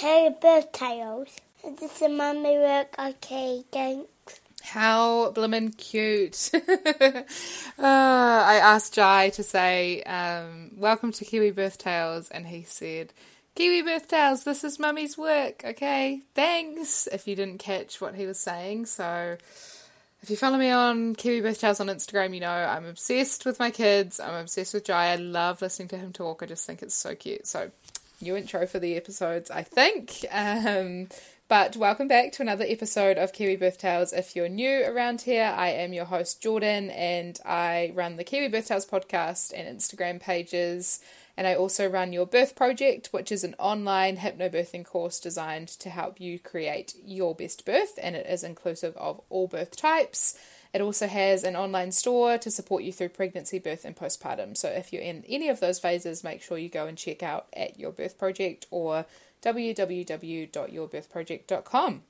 Bird tales. This is mummy work. Okay, thanks. How bloomin' cute. uh, I asked Jai to say, um, welcome to Kiwi Birth Tales, and he said, Kiwi Birth Tales, this is mummy's work, okay? Thanks, if you didn't catch what he was saying. So, if you follow me on Kiwi Birth Tales on Instagram, you know I'm obsessed with my kids. I'm obsessed with Jai. I love listening to him talk. I just think it's so cute. So, new intro for the episodes, I think. Um, but welcome back to another episode of Kiwi Birth Tales. If you're new around here, I am your host Jordan, and I run the Kiwi Birth Tales podcast and Instagram pages. And I also run Your Birth Project, which is an online hypnobirthing course designed to help you create your best birth, and it is inclusive of all birth types. It also has an online store to support you through pregnancy, birth, and postpartum. So if you're in any of those phases, make sure you go and check out at Your Birth Project or www.yourbirthproject.com.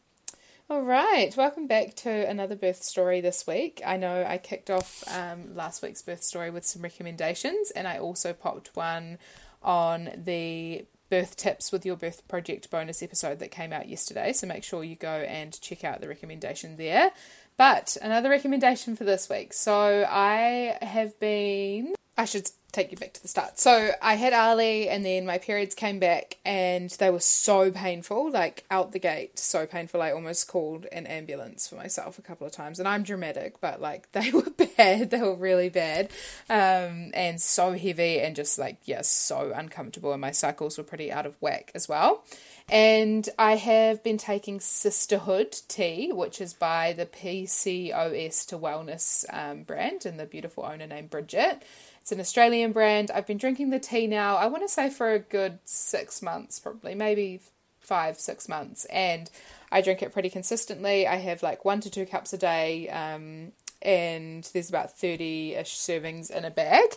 All right, welcome back to another birth story this week. I know I kicked off um, last week's birth story with some recommendations, and I also popped one on the birth tips with your birth project bonus episode that came out yesterday. So make sure you go and check out the recommendation there. But another recommendation for this week. So I have been, I should take you back to the start. So I had Ali, and then my periods came back, and they were so painful, like out the gate, so painful. I almost called an ambulance for myself a couple of times, and I'm dramatic, but like they were bad. They were really bad, um, and so heavy, and just like yeah, so uncomfortable. And my cycles were pretty out of whack as well. And I have been taking Cysterhood tea, which is by the PCOS to Wellness um, brand, and the beautiful owner named Bridget. It's an Australian brand. I've been drinking the tea now, I want to say for a good six months, probably, maybe five, six months. And I drink it pretty consistently. I have like one to two cups a day, um, and there's about 30 ish servings in a bag.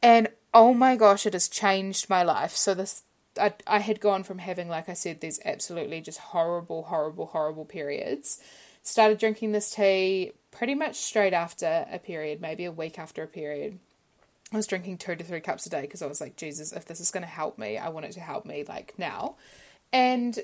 And oh my gosh, it has changed my life. So, this I, I had gone from having, like I said, these absolutely just horrible, horrible, horrible periods. Started drinking this tea pretty much straight after a period, maybe a week after a period. I was drinking two to three cups a day because I was like, Jesus, if this is going to help me, I want it to help me like now. And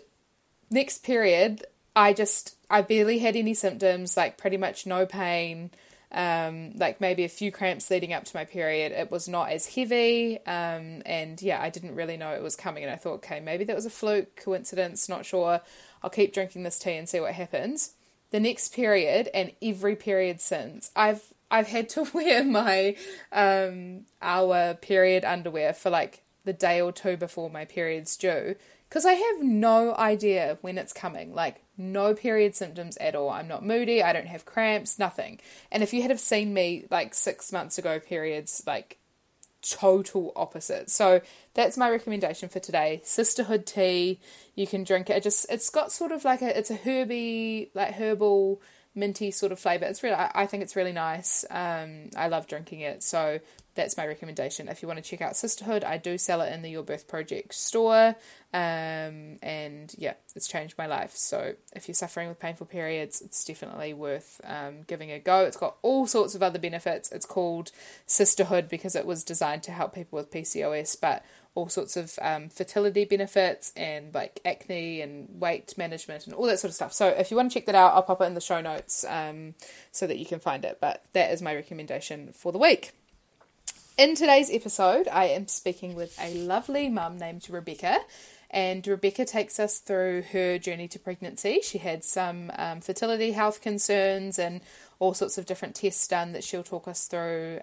next period, I just, I barely had any symptoms, like pretty much no pain, um, like maybe a few cramps leading up to my period. It was not as heavy. Um, and yeah, I didn't really know it was coming. And I thought, okay, maybe that was a fluke, coincidence, not sure. I'll keep drinking this tea and see what happens. The next period and every period since, I've I've had to wear my um, our period underwear for like the day or two before my period's due because I have no idea when it's coming. Like, no period symptoms at all. I'm not moody, I don't have cramps, nothing. And if you had have seen me like six months ago, periods, like total opposite. So that's my recommendation for today. Cysterhood tea. You can drink it. it just it's got sort of like a it's a herby like herbal minty sort of flavor. It's really, I, think it's really nice. Um, I love drinking it, so that's my recommendation. If you want to check out Cysterhood, I do sell it in the Your Birth Project store, um, and yeah, it's changed my life. So if you're suffering with painful periods, it's definitely worth um, giving a go. It's got all sorts of other benefits. It's called Cysterhood because it was designed to help people with PCOS, but all sorts of um, fertility benefits and like acne and weight management and all that sort of stuff. So if you want to check that out, I'll pop it in the show notes um, so that you can find it. But that is my recommendation for the week. In today's episode, I am speaking with a lovely mum named Rebecca. And Rebecca takes us through her journey to pregnancy. She had some um, fertility health concerns and all sorts of different tests done that she'll talk us through.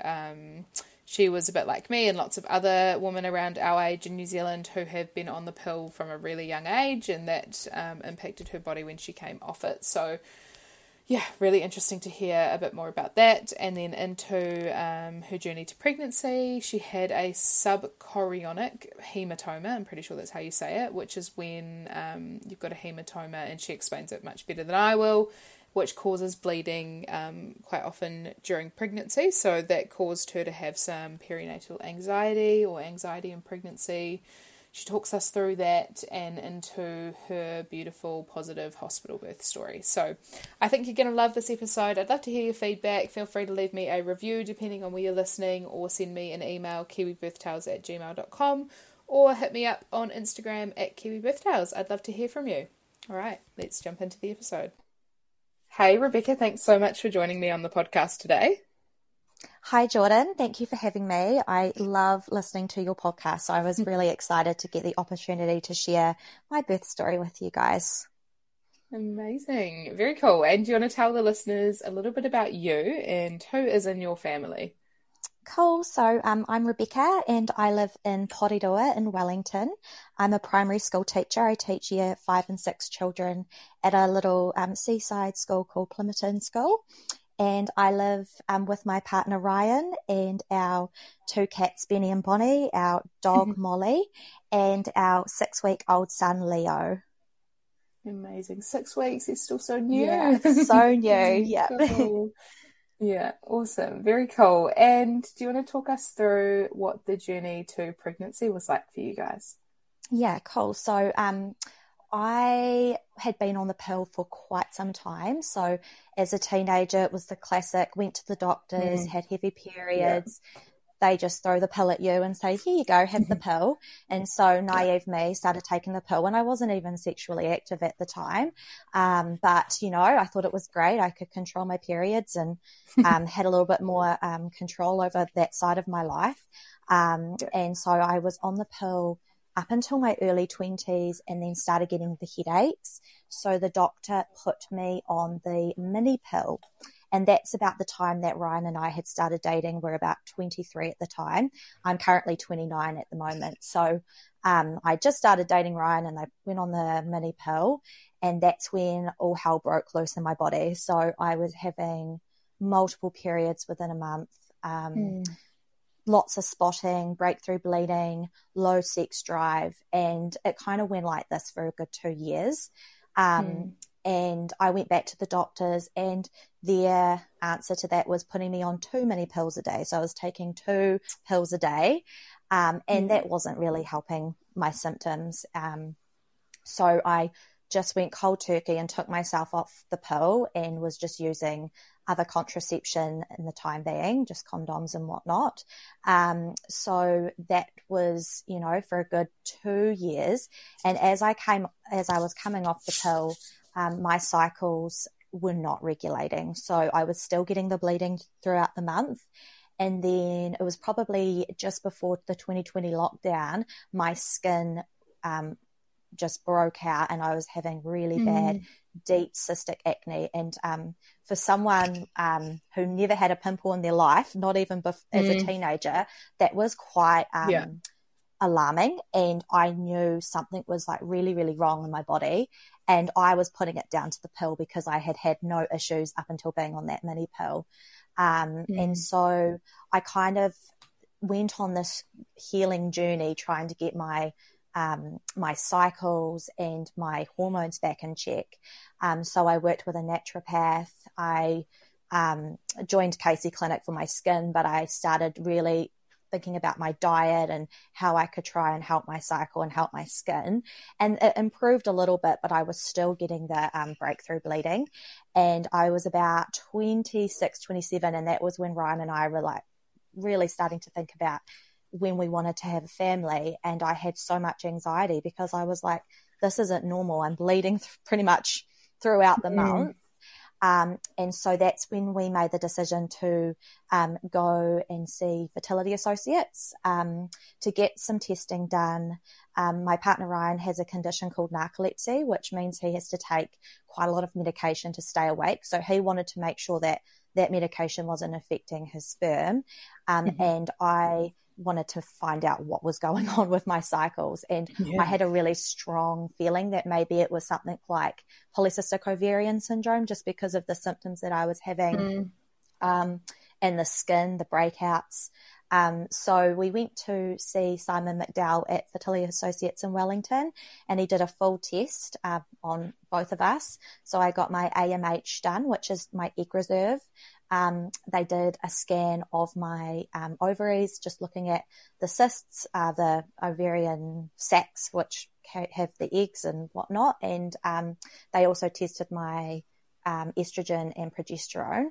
She was a bit like me and lots of other women around our age in New Zealand who have been on the pill from a really young age, and that um, impacted her body when she came off it. So, yeah, really interesting to hear a bit more about that. And then into um, her journey to pregnancy, she had a subchorionic hematoma. I'm pretty sure that's how you say it, which is when um, you've got a hematoma, and she explains it much better than I will, which causes bleeding um, quite often during pregnancy. So that caused her to have some perinatal anxiety or anxiety in pregnancy. She talks us through that and into her beautiful, positive hospital birth story. So I think you're going to love this episode. I'd love to hear your feedback. Feel free to leave me a review depending on where you're listening, or send me an email, kiwibirthtales at gmail.com, or hit me up on Instagram at kiwibirthtales. I'd love to hear from you. All right, let's jump into the episode. Hey, Rebecca, thanks so much for joining me on the podcast today. Hi, Jordan. Thank you for having me. I love listening to your podcast. So I was really excited to get the opportunity to share my birth story with you guys. Amazing. Very cool. And do you want to tell the listeners a little bit about you and who is in your family? Cool. So um, I'm Rebecca and I live in Porirua in Wellington. I'm a primary school teacher. I teach year five and six children at a little um, seaside school called Plimmerton School and I live um, with my partner Ryan and our two cats, Benny and Bonnie, our dog Molly, and our six week old son Leo. Amazing. Six weeks is still so new. Yeah, so new. Yeah. Cool. Yeah, awesome. Very cool. And do you want to talk us through what the journey to pregnancy was like for you guys? Yeah, cool. So, um, I had been on the pill for quite some time. So, as a teenager, it was the classic went to the doctors, mm. had heavy periods. Yeah. They just throw the pill at you and say, Here you go, have the pill. And so, naive me started taking the pill when I wasn't even sexually active at the time. Um, but, you know, I thought it was great. I could control my periods and um, had a little bit more um, control over that side of my life. Um, and so, I was on the pill up until my early 20s and then started getting the headaches. So the doctor put me on the mini pill. And that's about the time that Ryan and I had started dating. We're about 23 at the time. I'm currently 29 at the moment. So um, I just started dating Ryan and I went on the mini pill. And that's when all hell broke loose in my body. So I was having multiple periods within a month. Um, mm lots of spotting, breakthrough bleeding, low sex drive. And it kind of went like this for a good two years. Um, mm. And I went back to the doctors, and their answer to that was putting me on too many pills a day. So I was taking two pills a day, um, and mm. that wasn't really helping my symptoms. Um, so I just went cold turkey and took myself off the pill and was just using other contraception in the time being, just condoms and whatnot. Um, so that was, you know, for a good two years. And as I came, as I was coming off the pill, um, my cycles were not regulating. So I was still getting the bleeding throughout the month. And then it was probably just before the 2020 lockdown, my skin um, just broke out and I was having really mm. bad, deep cystic acne. And um, for someone um, who never had a pimple in their life, not even bef- mm. as a mm. teenager, that was quite um, yeah. Alarming. And I knew something was like really, really wrong in my body. And I was putting it down to the pill because I had had no issues up until being on that mini pill. Um, mm. And so I kind of went on this healing journey trying to get my um, my cycles and my hormones back in check. Um, so I worked with a naturopath. I um, joined Caci Clinic for my skin, but I started really thinking about my diet and how I could try and help my cycle and help my skin. And it improved a little bit, but I was still getting the um, breakthrough bleeding. And I was about 26, 27, and that was when Ryan and I were like really starting to think about when we wanted to have a family. And I had so much anxiety because I was like, this isn't normal. I'm bleeding th- pretty much throughout the mm. month. Um, and so that's when we made the decision to um, go and see fertility associates um, to get some testing done. Um, my partner Ryan has a condition called narcolepsy, which means he has to take quite a lot of medication to stay awake. So he wanted to make sure that that medication wasn't affecting his sperm. Um, mm-hmm. And I wanted to find out what was going on with my cycles. And yeah. I had a really strong feeling that maybe it was something like polycystic ovarian syndrome, just because of the symptoms that I was having mm. um, and the skin, the breakouts. Um, so we went to see Simon McDowell at Fertility Associates in Wellington, and he did a full test uh, on both of us. So I got my AMH done, which is my egg reserve. Um, they did a scan of my um, ovaries, just looking at the cysts, uh, the ovarian sacs, which have the eggs and whatnot. And um, they also tested my um, estrogen and progesterone.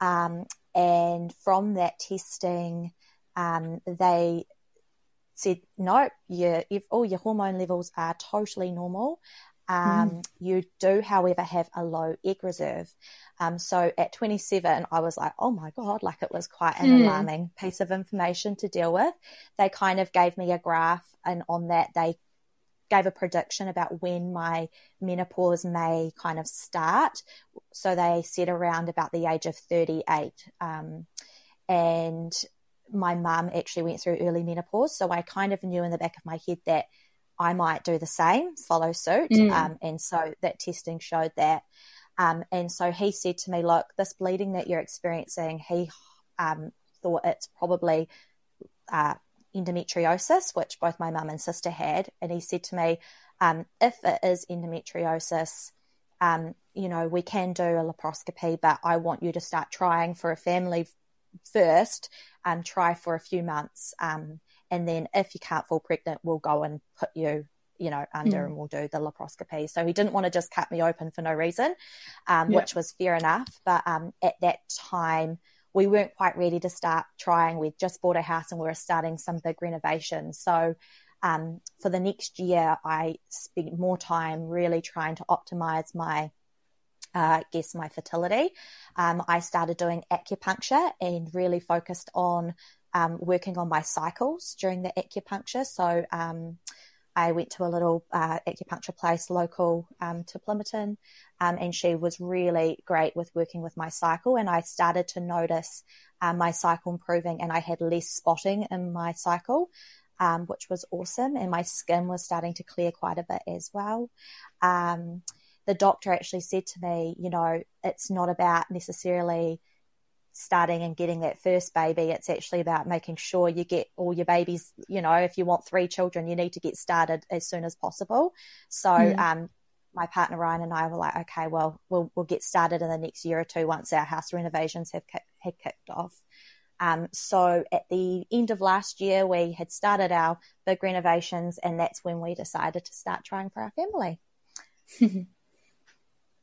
Um, and from that testing, um, they said, no, your, if all your hormone levels are totally normal. Um, mm. You do, however, have a low egg reserve. Um, so at 27, I was like, oh my God, like it was quite an mm. alarming piece of information to deal with. They kind of gave me a graph, and on that, they gave a prediction about when my menopause may kind of start. So they said around about the age of 38. Um, and my mum actually went through early menopause. So I kind of knew in the back of my head that I might do the same, follow suit. Mm. Um, and so that testing showed that. Um, and so he said to me, Look, this bleeding that you're experiencing, he um, thought it's probably uh, endometriosis, which both my mum and sister had. And he said to me, um, If it is endometriosis, um, you know, we can do a laparoscopy, but I want you to start trying for a family first and try for a few months. Um, and then if you can't fall pregnant, we'll go and put you you know, under mm. and we'll do the laparoscopy. So he didn't want to just cut me open for no reason, um, yeah. which was fair enough. But um, at that time, we weren't quite ready to start trying. We'd just bought a house and we were starting some big renovations. So um, for the next year, I spent more time really trying to optimize my uh, guess my fertility. Um, I started doing acupuncture and really focused on um, working on my cycles during the acupuncture. So um, I went to a little uh, acupuncture place local um, to Plimmerton, um, and she was really great with working with my cycle. And I started to notice uh, my cycle improving, and I had less spotting in my cycle. Um, which was awesome, and my skin was starting to clear quite a bit as well. Um, the doctor actually said to me, you know, it's not about necessarily starting and getting that first baby. It's actually about making sure you get all your babies. You know, if you want three children, you need to get started as soon as possible. So, mm. um, my partner Ryan and I were like, okay, well, we'll we'll get started in the next year or two once our house renovations have had kicked off. Um, so at the end of last year, we had started our big renovations, and that's when we decided to start trying for our family.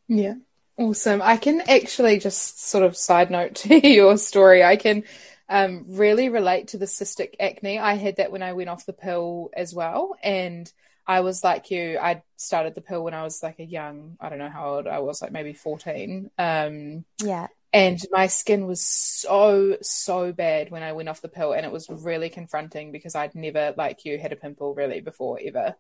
yeah. Awesome. I can actually just sort of side note to your story. I can um, really relate to the cystic acne. I had that when I went off the pill as well. And I was like you, I started the pill when I was like a young, I don't know how old I was, like maybe 14. Um, yeah. And my skin was so, so bad when I went off the pill. And it was really confronting because I'd never, like you, had a pimple really before ever.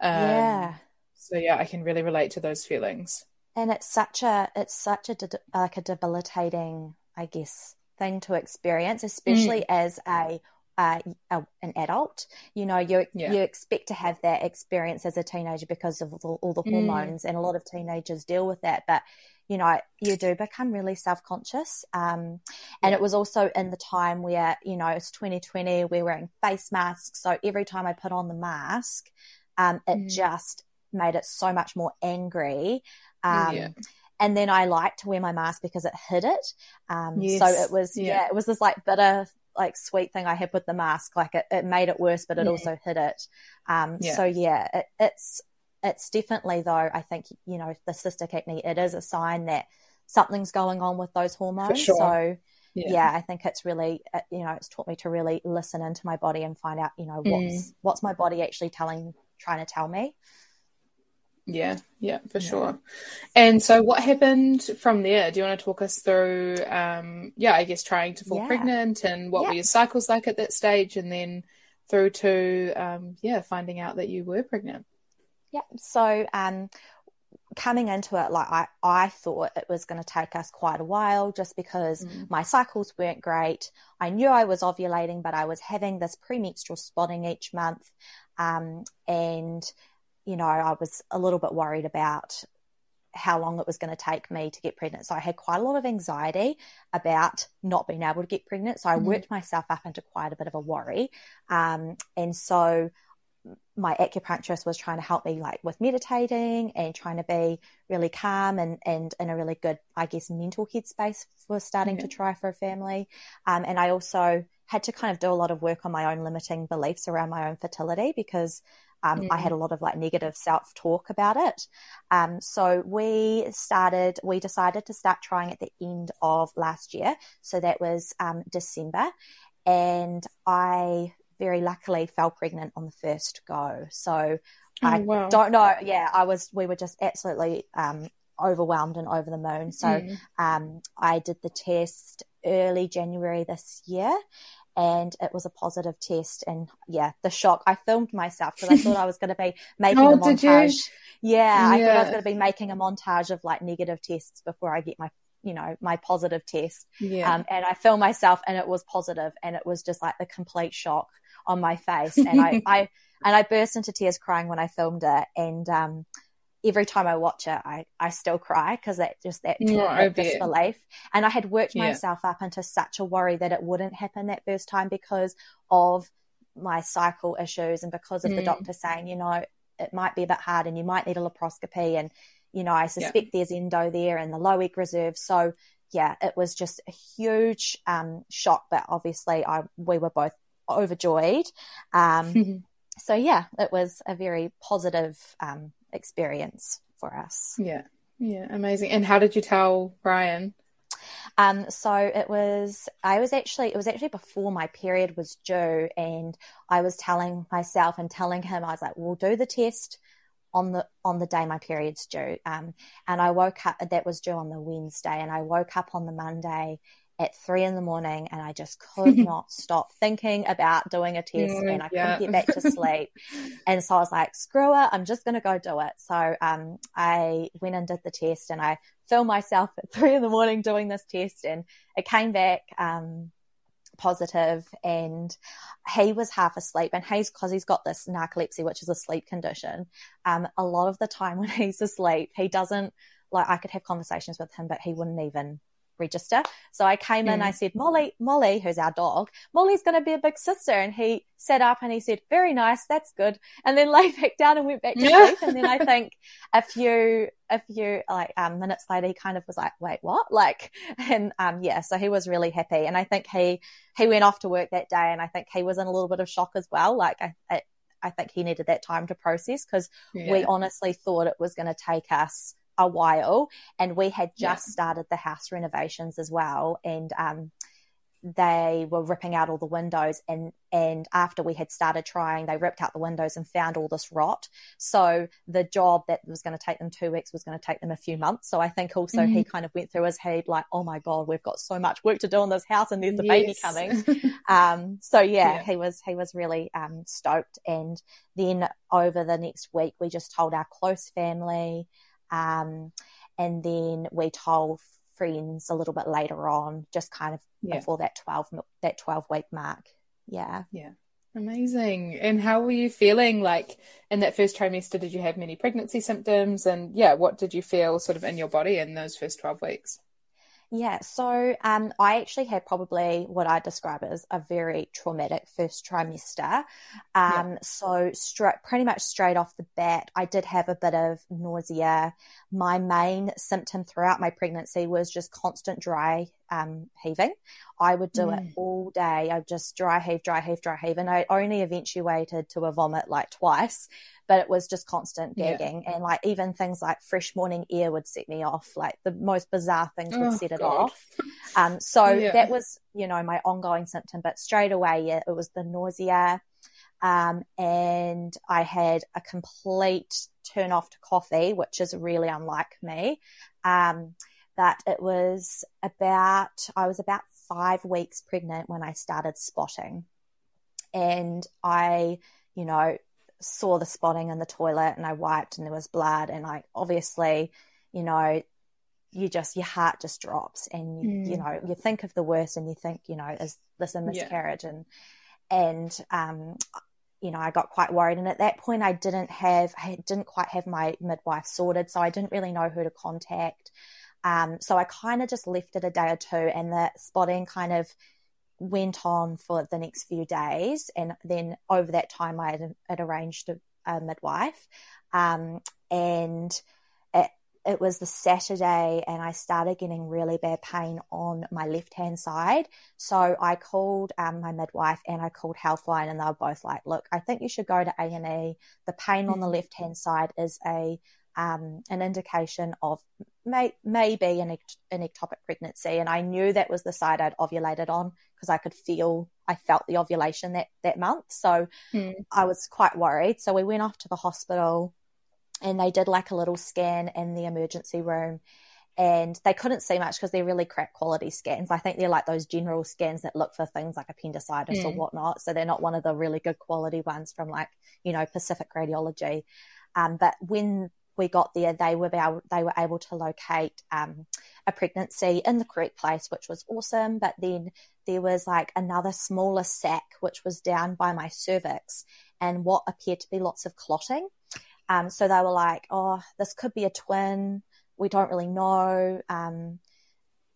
Um, yeah. So, yeah, I can really relate to those feelings and it's such a it's such a like a debilitating i guess thing to experience especially mm. as a, a, an adult you know you yeah. you expect to have that experience as a teenager because of all, all the mm. hormones mm. and a lot of teenagers deal with that but you know you do become really self-conscious um, and it was also in the time where you know it's 2020 we're wearing face masks so every time i put on the mask um, it mm. just made it so much more angry um, yeah. And then I liked to wear my mask because it hid it. Um, yes. So it was, yeah. yeah. it was this like bitter, like sweet thing I had with the mask. Like it, it made it worse, but it yeah. also hid it. Um. So yeah, it, it's, it's definitely though, I think, you know, the cystic acne, it is a sign that something's going on with those hormones. Sure. So, yeah. yeah. I think it's really, uh, you know, it's taught me to really listen into my body and find out, you know, what's mm. what's my body actually telling, trying to tell me. Yeah, yeah, for yeah. sure. And so, what happened from there? Do you want to talk us through, um, yeah, I guess trying to fall yeah. pregnant and what yeah. were your cycles like at that stage, and then through to, um, yeah, finding out that you were pregnant? Yeah. So, um, coming into it, like I, I thought it was going to take us quite a while just because mm. my cycles weren't great. I knew I was ovulating, but I was having this premenstrual spotting each month. Um, and, you know, I was a little bit worried about how long it was going to take me to get pregnant. So I had quite a lot of anxiety about not being able to get pregnant. So I mm. worked myself up into quite a bit of a worry. Um, and so my acupuncturist was trying to help me like with meditating and trying to be really calm and, and in a really good, I guess, mental headspace for starting to try for a family. Um, and I also had to kind of do a lot of work on my own limiting beliefs around my own fertility because um, yeah. I had a lot of like negative self talk about it. Um, so we started, we decided to start trying at the end of last year. So that was um, December. And I very luckily fell pregnant on the first go. So oh, I wow. don't know. Yeah, I was, we were just absolutely um, overwhelmed and over the moon. So mm. um, I did the test early January this year and it was a positive test. And yeah, the shock. I filmed myself because I thought I was going to be making oh, a montage. Yeah, yeah, I thought I was going to be making a montage of like negative tests before I get my you know my positive test yeah. Um, and i filmed myself and it was positive and it was just like the complete shock on my face and I, I and I burst into tears crying when I filmed it and um, every time I watch it I, I still cry because that just that, that disbelief and I had worked yeah. myself up into such a worry that it wouldn't happen that first time because of my cycle issues and because of mm. the doctor saying you know it might be a bit hard and you might need a laparoscopy and you know I suspect yeah. there's endo there and the low egg reserve so yeah, it was just a huge um, shock. But obviously, I we were both overjoyed. Um, so yeah, it was a very positive um, experience for us. Yeah, yeah, amazing. And how did you tell Ryan? Um, so it was, I was actually, it was actually before my period was due, and I was telling myself and telling him, I was like, we'll do the test on the on the day my period's due. Um, and I woke up, that was due on the Wednesday, and I woke up on the Monday at three in the morning and I just could not stop thinking about doing a test mm, and I yeah. couldn't get back to sleep. and so I was like, screw it, I'm just going to go do it. So um, I went and did the test and I filmed myself at three in the morning doing this test and it came back um, positive and he was half asleep and he's because he's got this narcolepsy, which is a sleep condition. Um, a lot of the time when he's asleep, he doesn't like I could have conversations with him, but he wouldn't even register. So I came in, I said, Molly, Molly, who's our dog, Molly's going to be a big sister. And he sat up and he said, very nice. That's good. And then lay back down and went back to sleep. and then I think a few, a few like um, minutes later, he kind of was like, wait, what? Like, and um, yeah, so he was really happy. And I think he, he went off to work that day and I think he was in a little bit of shock as well. Like I, I, I think he needed that time to process because yeah. we honestly thought it was going to take us a while and we had just yeah. started the house renovations as well and um, they were ripping out all the windows and and after we had started trying they ripped out the windows and found all this rot so the job that was going to take them two weeks was going to take them a few months so i think also mm-hmm. he kind of went through his head like oh my god we've got so much work to do in this house and there's the yes. baby coming um, so yeah, yeah, he was he was really um, stoked and then over the next week we just told our close family um, and then we told friends a little bit later on, just kind of yeah. before that 12, that 12 week mark. Yeah. Yeah. Amazing. And how were you feeling like in that first trimester? Did you have many pregnancy symptoms? And yeah, what did you feel sort of in your body in those first 12 weeks? Yeah, so um, I actually had probably what I describe as a very traumatic first trimester. Um, yeah. So pretty much straight off the bat, I did have a bit of nausea. My main symptom throughout my pregnancy was just constant dry um, heaving. I would do mm. it all day. I'd just dry heave, dry heave, dry heave, and I only eventuated to a vomit like twice but it was just constant gagging. Yeah. And like even things like fresh morning air would set me off. Like the most bizarre things would oh, set it God. off. Um, so yeah. that was, you know, my ongoing symptom. But straight away, yeah, it was the nausea. Um, and I had a complete turn off to coffee, which is really unlike me. Um, that it was about, I was about five weeks pregnant when I started spotting. And I, you know, saw the spotting in the toilet and I wiped and there was blood and I obviously, you know, you just your heart just drops and you, mm. you know you think of the worst and you think you know is this a miscarriage yeah. and and um you know I got quite worried and at that point I didn't have I didn't quite have my midwife sorted so I didn't really know who to contact um so I kind of just left it a day or two and the spotting kind of went on for the next few days and then over that time I had, had arranged a, a midwife um and it was the Saturday and I started getting really bad pain on my left hand side. So I called um, my midwife and I called Healthline and they were both like, look, I think you should go to A&E. The pain on the mm-hmm. left hand side is a um, an indication of may, maybe an, an ectopic pregnancy. And I knew that was the side I'd ovulated on because I could feel, I felt the ovulation that, that month. So mm. I was quite worried. So we went off to the hospital and they did like a little scan in the emergency room and they couldn't see much because they're really crap quality scans. I think they're like those general scans that look for things like appendicitis mm. or whatnot. So they're not one of the really good quality ones from like, you know, Pacific Radiology. Um, but when we got there, they were able, they were able to locate um, a pregnancy in the correct place, which was awesome. But then there was like another smaller sac which was down by my cervix and what appeared to be lots of clotting. Um, so they were like, oh, this could be a twin. We don't really know. Um,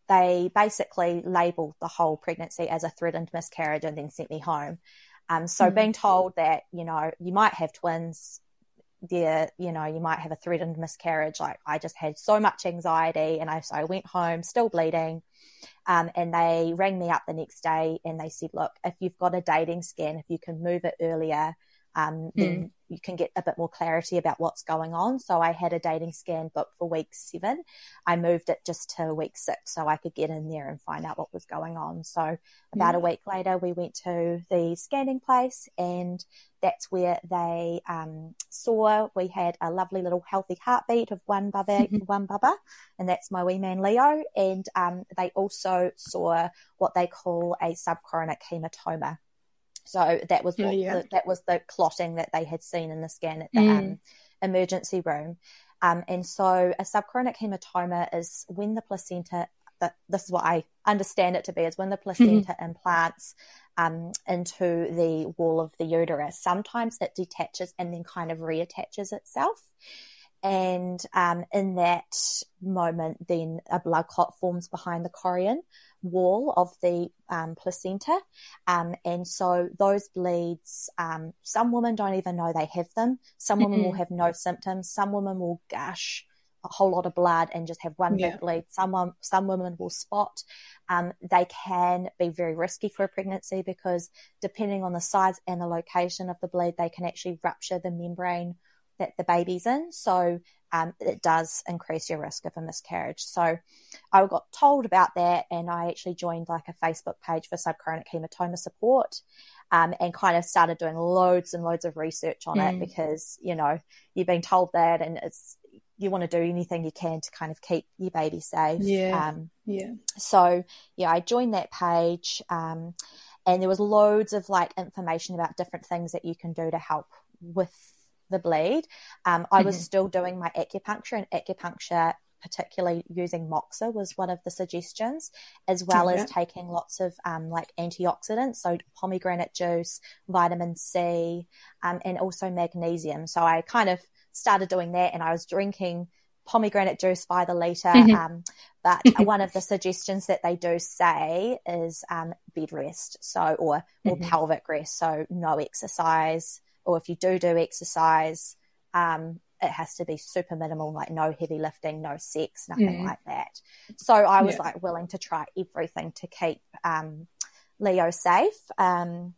they basically labeled the whole pregnancy as a threatened miscarriage and then sent me home. Um, so mm-hmm. being told that, you know, you might have twins, there, you know, you might have a threatened miscarriage. Like I just had so much anxiety and I, so I went home still bleeding. Um, and they rang me up the next day and they said, look, if you've got a dating scan, if you can move it earlier, um, then mm. you can get a bit more clarity about what's going on. So I had a dating scan booked for week seven. I moved it just to week six so I could get in there and find out what was going on. So about mm. a week later, we went to the scanning place and that's where they um, saw we had a lovely little healthy heartbeat of one bubba, one bubba, and that's my wee man Leo. And um, they also saw what they call a subchorionic hematoma. So that was yeah. the, that was the clotting that they had seen in the scan at the mm. um, emergency room. Um, and so a subchorionic hematoma is when the placenta, that this is what I understand it to be, is when the placenta mm-hmm. implants um, into the wall of the uterus. Sometimes it detaches and then kind of reattaches itself. And um, in that moment, then a blood clot forms behind the chorion, wall of the um, placenta. Um, and so those bleeds, um, some women don't even know they have them. Some women mm-hmm. will have no symptoms. Some women will gush a whole lot of blood and just have one yeah. big bleed. Some, some women will spot. Um, they can be very risky for a pregnancy because depending on the size and the location of the bleed, they can actually rupture the membrane that the baby's in. So um, it does increase your risk of a miscarriage. So I got told about that, and I actually joined like a Facebook page for subchorionic hematoma support. Um, and kind of started doing loads and loads of research on mm. it because you know you've been told that and it's you want to do anything you can to kind of keep your baby safe yeah um, yeah so yeah i joined that page um, and there was loads of like information about different things that you can do to help with the bleed. Um, I mm-hmm. was still doing my acupuncture, and acupuncture, particularly using Moxa, was one of the suggestions, as well as taking lots of um, like antioxidants, so pomegranate juice, vitamin C, um, and also magnesium. So I kind of started doing that, and I was drinking pomegranate juice by the liter. Mm-hmm. Um, but one of the suggestions that they do say is um, bed rest, so or or mm-hmm. pelvic rest, so no exercise, or if you do do exercise, um, it has to be super minimal, like no heavy lifting, no sex, nothing mm. like that. So I was yeah. like willing to try everything to keep um, Leo safe. Um,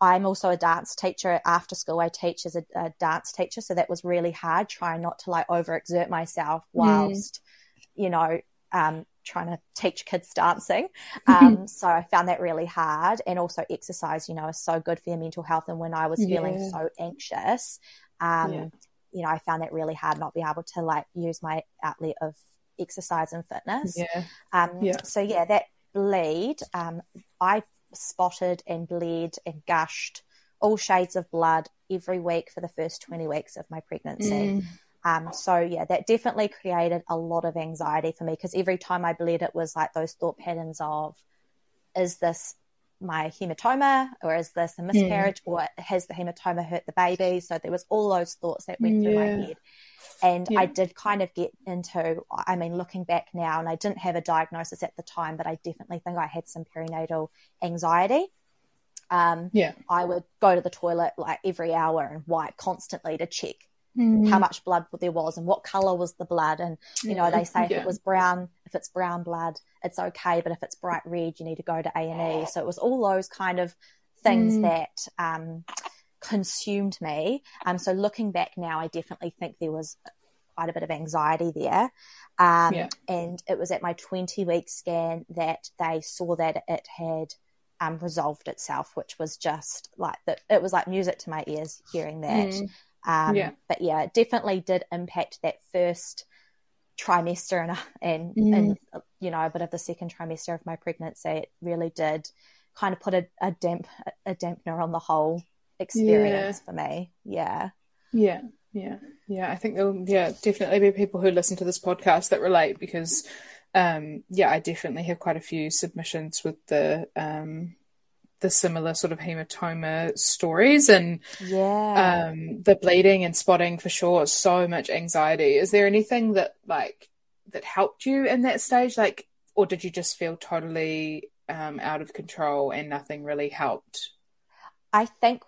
I'm also a dance teacher after school. I teach as a, a, dance teacher, so that was really hard, trying not to like overexert myself whilst, mm. you know, um, trying to teach kids dancing. Um, so I found that really hard. And also exercise, you know, is so good for your mental health. And when I was yeah. feeling so anxious, um, yeah. you know, I found that really hard not being able to like use my outlet of exercise and fitness. Yeah. Um, yeah. So yeah, that bleed, um, I spotted and bled and gushed all shades of blood every week for the first 20 weeks of my pregnancy. Mm. Um, so yeah, that definitely created a lot of anxiety for me because every time I bled, it was like those thought patterns of, is this my hematoma or is this a miscarriage mm. or has the hematoma hurt the baby? So there was all those thoughts that went yeah. through my head. And yeah. I did kind of get into, I mean, looking back now, and I didn't have a diagnosis at the time, but I definitely think I had some perinatal anxiety. Um, yeah. I would go to the toilet like every hour and wipe constantly to check mm. how much blood there was and what color was the blood. And, you know, they say if yeah. it was brown, if it's brown blood, it's okay. But if it's bright red, you need to go to A&E. So it was all those kind of things mm. that, um, consumed me. Um, so looking back now, I definitely think there was quite a bit of anxiety there. Um, yeah. And it was at my 20 week scan that they saw that it had um, resolved itself, which was just like that. It was like music to my ears hearing that. Mm. Um, yeah. But yeah, it definitely did impact that first trimester and and, mm. and you know a bit of the second trimester of my pregnancy. It really did kind of put a, a damp a dampener on the whole experience yeah. for me. Yeah. Yeah. Yeah. Yeah. I think there'll yeah, definitely be people who listen to this podcast that relate because um yeah, I definitely have quite a few submissions with the um the similar sort of hematoma stories and yeah. um the bleeding and spotting for sure so much anxiety. Is there anything that like that helped you in that stage? Like or did you just feel totally um out of control and nothing really helped? I think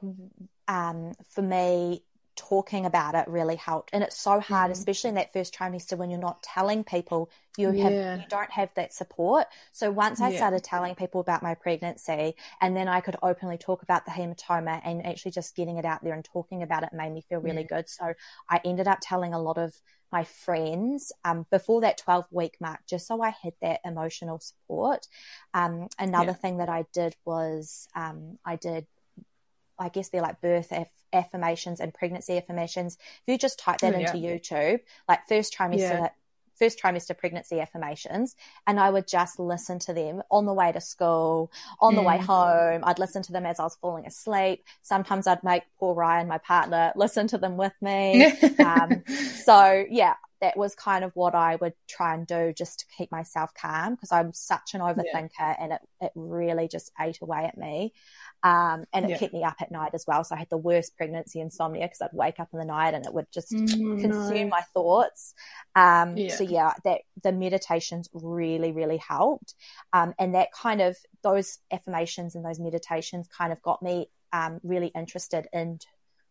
um, for me, talking about it really helped. And it's so hard, mm. especially in that first trimester when you're not telling people you have you don't have that support. So once I yeah. started telling people about my pregnancy and then I could openly talk about the hematoma and actually just getting it out there and talking about it made me feel really yeah. good. So I ended up telling a lot of my friends um, before that 12 week mark, just so I had that emotional support. Um, another thing that I did was um, I did I guess they're like birth aff- affirmations and pregnancy affirmations. If you just type that oh, into yeah. YouTube, like first trimester, yeah. first trimester pregnancy affirmations, and I would just listen to them on the way to school, on mm. the way mm. home. I'd listen to them as I was falling asleep. Sometimes I'd make poor Ryan, my partner, listen to them with me. um, so yeah, that was kind of what I would try and do just to keep myself calm because I'm such an overthinker yeah. and it, it really just ate away at me. Um, and it yeah. kept me up at night as well. So I had the worst pregnancy insomnia because I'd wake up in the night and it would just mm, consume no. my thoughts. Um, yeah. So yeah, that the meditations really, really helped. Um, and that kind of those affirmations and those meditations kind of got me um, really interested in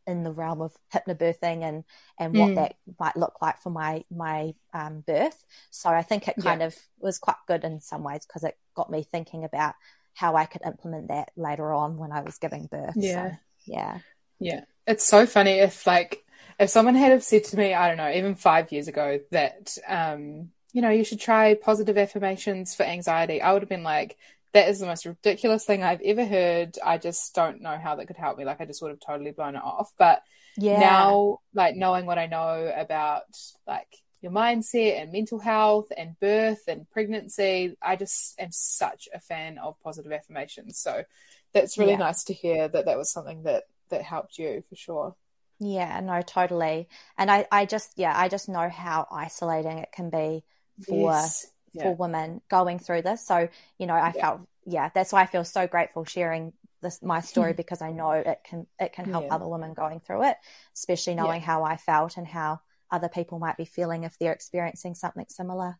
in the realm of hypnobirthing and and what mm. that might look like for my my um, birth. So I think it kind yeah. of was quite good in some ways because it got me thinking about how I could implement that later on when I was giving birth. Yeah. So, yeah. Yeah. It's so funny if like if someone had have said to me, I don't know, even five years ago that um, you know, you should try positive affirmations for anxiety, I would have been like, that is the most ridiculous thing I've ever heard. I just don't know how that could help me. Like I just would have totally blown it off. But yeah. now, like knowing what I know about like your mindset and mental health and birth and pregnancy. I just am such a fan of positive affirmations. So that's really yeah. nice to hear that that was something that that helped you for sure. Yeah, no, totally. And I, I just, yeah, I just know how isolating it can be for yes. Yeah. for women going through this. So, you know, I yeah. felt, yeah, that's why I feel so grateful sharing this my story because I know it can it can help other women going through it, especially knowing how I felt and how other people might be feeling if they're experiencing something similar.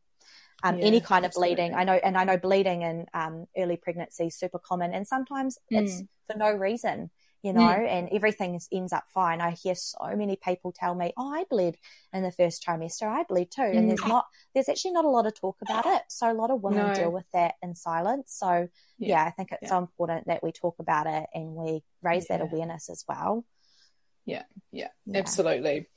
Um, yeah, any kind of bleeding. I know, and I know bleeding in um, early pregnancy is super common, and sometimes mm. it's for no reason, you know, mm. and everything ends up fine. I hear so many people tell me, "Oh, I bled in the first trimester. I bled too," mm. and there's mm. not, there's actually not a lot of talk about it. So a lot of women no. deal with that in silence. So yeah, yeah I think it's yeah. so important that we talk about it and we raise yeah. that awareness as well. Yeah, yeah, yeah, absolutely.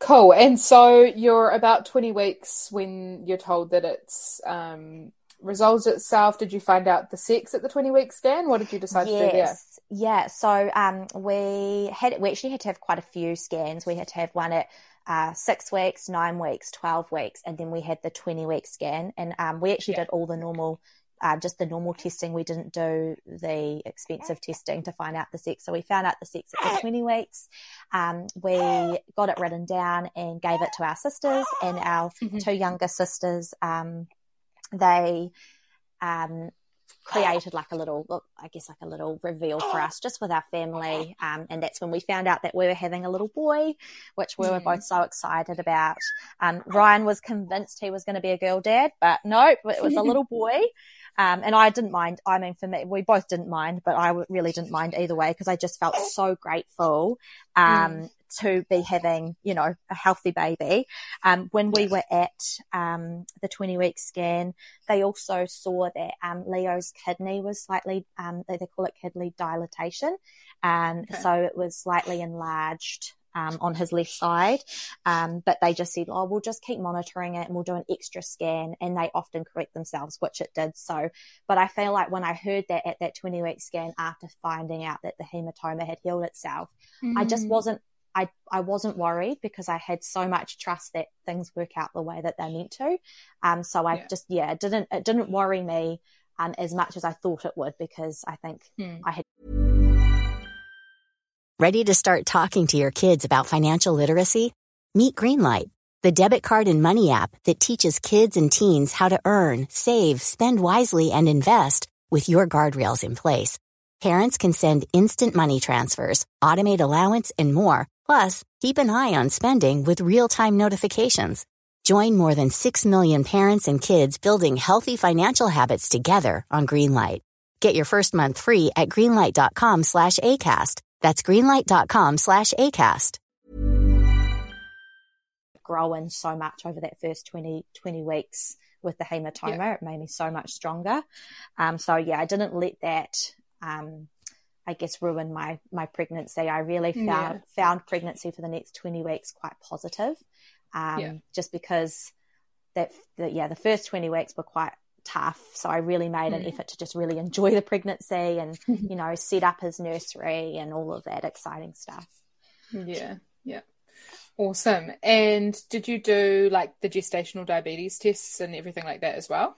Cool. And so you're about 20 weeks when you're told that it's um, resolves itself. Did you find out the sex at the 20 week scan? What did you decide yes. to do there? Yeah, so um, we had we actually had to have quite a few scans. We had to have one at uh, six weeks, nine weeks, 12 weeks, and then we had the 20 week scan. And um, we actually yeah. did all the normal uh, just the normal testing. We didn't do the expensive testing to find out the sex. So we found out the sex at the 20 weeks. Um, we got it written down and gave it to our sisters and our mm-hmm. two younger sisters. Um, they um, created like a little, I guess, like a little reveal for us just with our family. Um, and that's when we found out that we were having a little boy, which we were both so excited about. Um, Ryan was convinced he was going to be a girl dad, but nope, it was a little boy. Um, and I didn't mind. I mean, for me, we both didn't mind, but I really didn't mind either way because I just felt so grateful um, mm. To be having, you know, a healthy baby. Um, when we were at um, the 20 week scan, they also saw that um, Leo's kidney was slightly, um, they, they, call it kidney dilatation. Okay. So it was slightly enlarged um, on his left side. Um, but they just said, oh, we'll just keep monitoring it and we'll do an extra scan. And they often correct themselves, which it did. So, but I feel like when I heard that at that 20 week scan after finding out that the hematoma had healed itself, mm. I just mm. wasn't. I, I wasn't worried because I had so much trust that things work out the way that they're meant to. Um, so I yeah. just, yeah, it didn't, it didn't worry me, um, as much as I thought it would because I think hmm. I had Ready to start talking to your kids about financial literacy? Meet Greenlight, the debit card and money app that teaches kids and teens how to earn, save, spend wisely, and invest with your guardrails in place. Parents can send instant money transfers, automate allowance, and more. Plus, keep an eye on spending with real-time notifications. Join more than 6 million parents and kids building healthy financial habits together on Greenlight. Get your first month free at greenlight.com slash ACAST that's greenlight.com slash ACAST. Growing so much over that first 20, 20 weeks with the hematoma. Yeah. It made me so much stronger. Um, so yeah, I didn't let that, um, I guess ruin my, my pregnancy. I really found, yeah. found pregnancy for the next 20 weeks quite positive. Um, yeah. just because that, the, yeah, the first 20 weeks were quite tough. So I really made an mm. effort to just really enjoy the pregnancy and, you know, set up his nursery and all of that exciting stuff. Yeah, yeah. Awesome. And did you do like the gestational diabetes tests and everything like that as well?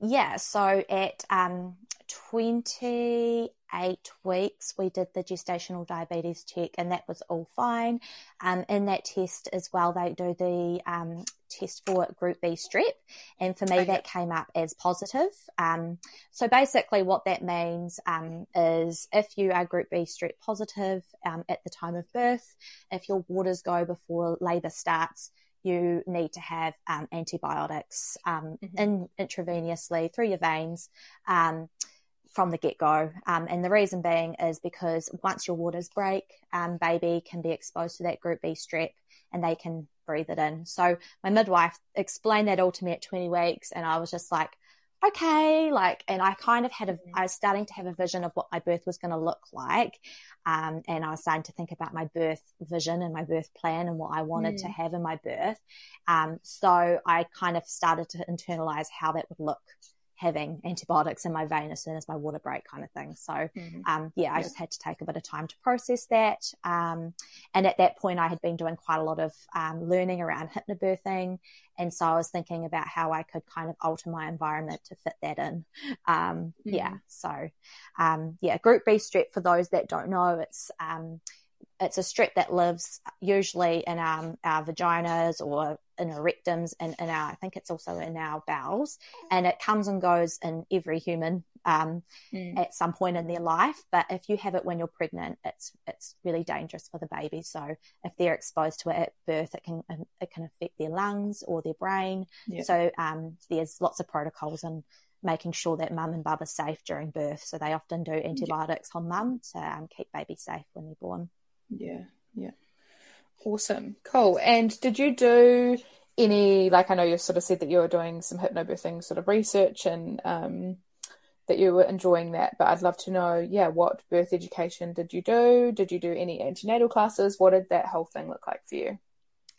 Yeah. So at um, 28 weeks, we did the gestational diabetes check, and that was all fine. Um, in that test as well, they do the um, test for group B strep, and for me, okay. that came up as positive. Um, so basically, what that means um, is if you are group B strep positive um, at the time of birth, if your waters go before labour starts, you need to have um, antibiotics um, mm-hmm. in, intravenously through your veins um, from the get go. Um, and the reason being is because once your waters break, um, baby can be exposed to that group B strep and they can breathe it in. So my midwife explained that all to me at 20 weeks, and I was just like, okay, like, and I kind of had a, mm-hmm. I was starting to have a vision of what my birth was going to look like. Um, and I was starting to think about my birth vision and my birth plan and what I wanted mm. to have in my birth. Um, so I kind of started to internalize how that would look having antibiotics in my vein as soon as my water break kind of thing. So, mm-hmm. um, yeah, I yeah. just had to take a bit of time to process that. Um, and at that point, I had been doing quite a lot of um, learning around hypnobirthing. And so I was thinking about how I could kind of alter my environment to fit that in. Um, mm-hmm. Yeah. So, um, yeah, group B strep, for those that don't know, it's, um, it's a strep that lives usually in um, our vaginas or in our rectums and in our, I think it's also in our bowels. And it comes and goes in every human um, mm. at some point in their life. But if you have it when you're pregnant, it's it's really dangerous for the baby. So if they're exposed to it at birth, it can it can affect their lungs or their brain. Yeah. So um, there's lots of protocols and making sure that mum and bub are safe during birth. So they often do antibiotics yeah. on mum to um, keep baby safe when they're born. Yeah, yeah. Awesome. Cool. And did you do any, like, I know you sort of said that you were doing some hypnobirthing sort of research and um, that you were enjoying that, but I'd love to know, yeah, what birth education did you do? Did you do any antenatal classes? What did that whole thing look like for you?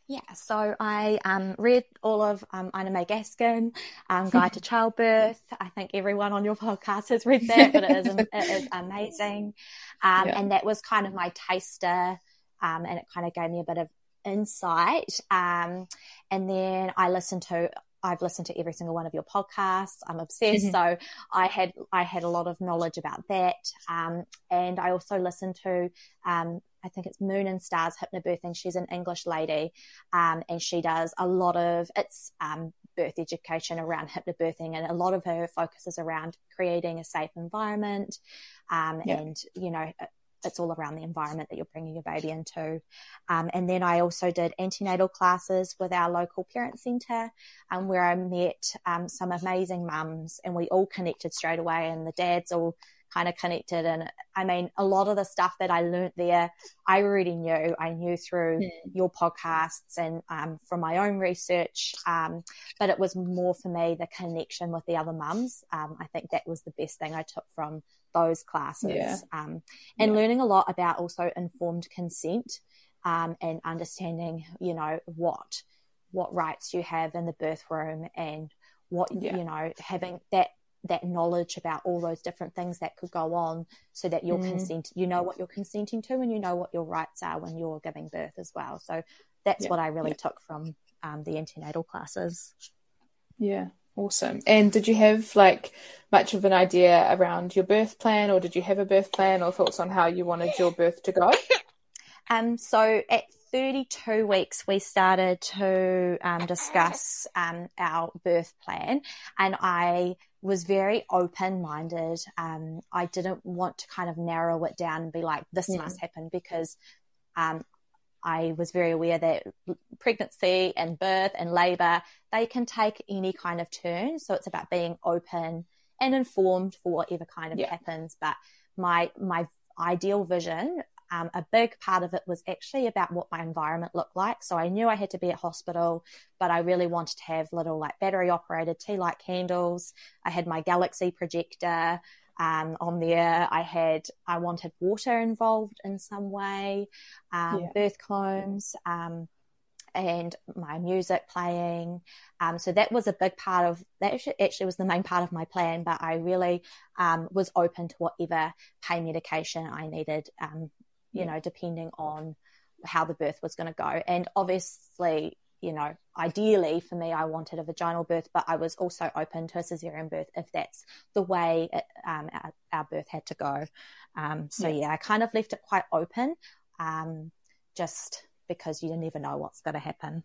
Yeah, so I um, read all of um, Ina May Gaskin, um, Guide to Childbirth. I think everyone on your podcast has read that, but it is, it is amazing. Um, yeah. And that was kind of my taster, um, and it kind of gave me a bit of insight. Um, and then I listened to I've listened to every single one of your podcasts. I'm obsessed. Mm-hmm. So I had I had a lot of knowledge about that, um, and I also listened to um, I think it's Moon and Stars Hypnobirthing. She's an English lady, um, and she does a lot of it's um, birth education around hypnobirthing, and a lot of her focus is around creating a safe environment, um, yeah. and you know it's all around the environment that you're bringing your baby into. Um, and then I also did antenatal classes with our local parent centre, um, where I met um, some amazing mums, and we all connected straight away. And the dads all kind of connected. And I mean, a lot of the stuff that I learned there, I already knew. I knew through mm. your podcasts and um, from my own research. Um, but it was more for me the connection with the other mums. Um, I think that was the best thing I took from those classes. Yeah. Um, and yeah. learning a lot about also informed consent um, and understanding, you know, what what rights you have in the birth room and what yeah. you know having that that knowledge about all those different things that could go on so that you're mm. consent you know what you're consenting to and you know what your rights are when you're giving birth as well so that's what i really took from um, the antenatal classes yeah awesome and did you have like much of an idea around your birth plan or did you have a birth plan or thoughts on how you wanted your birth to go um so at 32 weeks, we started to um, discuss um, our birth plan, and I was very open minded. Um, I didn't want to kind of narrow it down and be like, this yeah. must happen because um, I was very aware that pregnancy and birth and labor, they can take any kind of turn. So it's about being open and informed for whatever kind of yeah. happens. But my, my ideal vision um, a big part of it was actually about what my environment looked like. So I knew I had to be at hospital, but I really wanted to have little like battery operated tea light candles. I had my Galaxy projector um, on there. I had, I wanted water involved in some way, um, yeah. birth combs, um, and my music playing. Um, so that was a big part of that. Actually, was the main part of my plan. But I really um, was open to whatever pain medication I needed um, you know, depending on how the birth was going to go. And obviously, you know, ideally for me, I wanted a vaginal birth, but I was also open to a cesarean birth if that's the way it, um, our, our, birth had to go. Um, so yeah. yeah. I kind of left it quite open, um, just because you never know what's going to happen.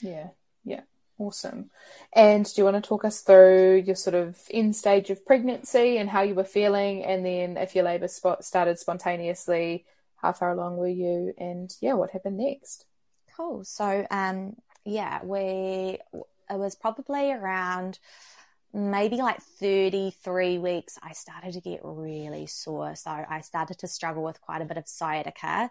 Yeah, yeah. Awesome. And do you want to talk us through your sort of end stage of pregnancy and how you were feeling? And then if your labour spot started spontaneously, how far along were you? And yeah, what happened next? Cool. So, um, yeah, we, it was probably around maybe like 33 weeks, I started to get really sore. So I started to struggle with quite a bit of sciatica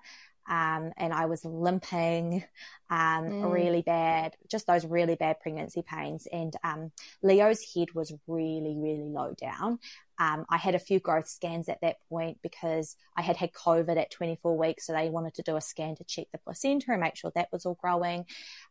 um, and I was limping um, mm. really bad, just those really bad pregnancy pains. And um, Leo's head was really, really low down. Um, I had a few growth scans at that point because I had had COVID at 24 weeks. So they wanted to do a scan to check the placenta and make sure that was all growing.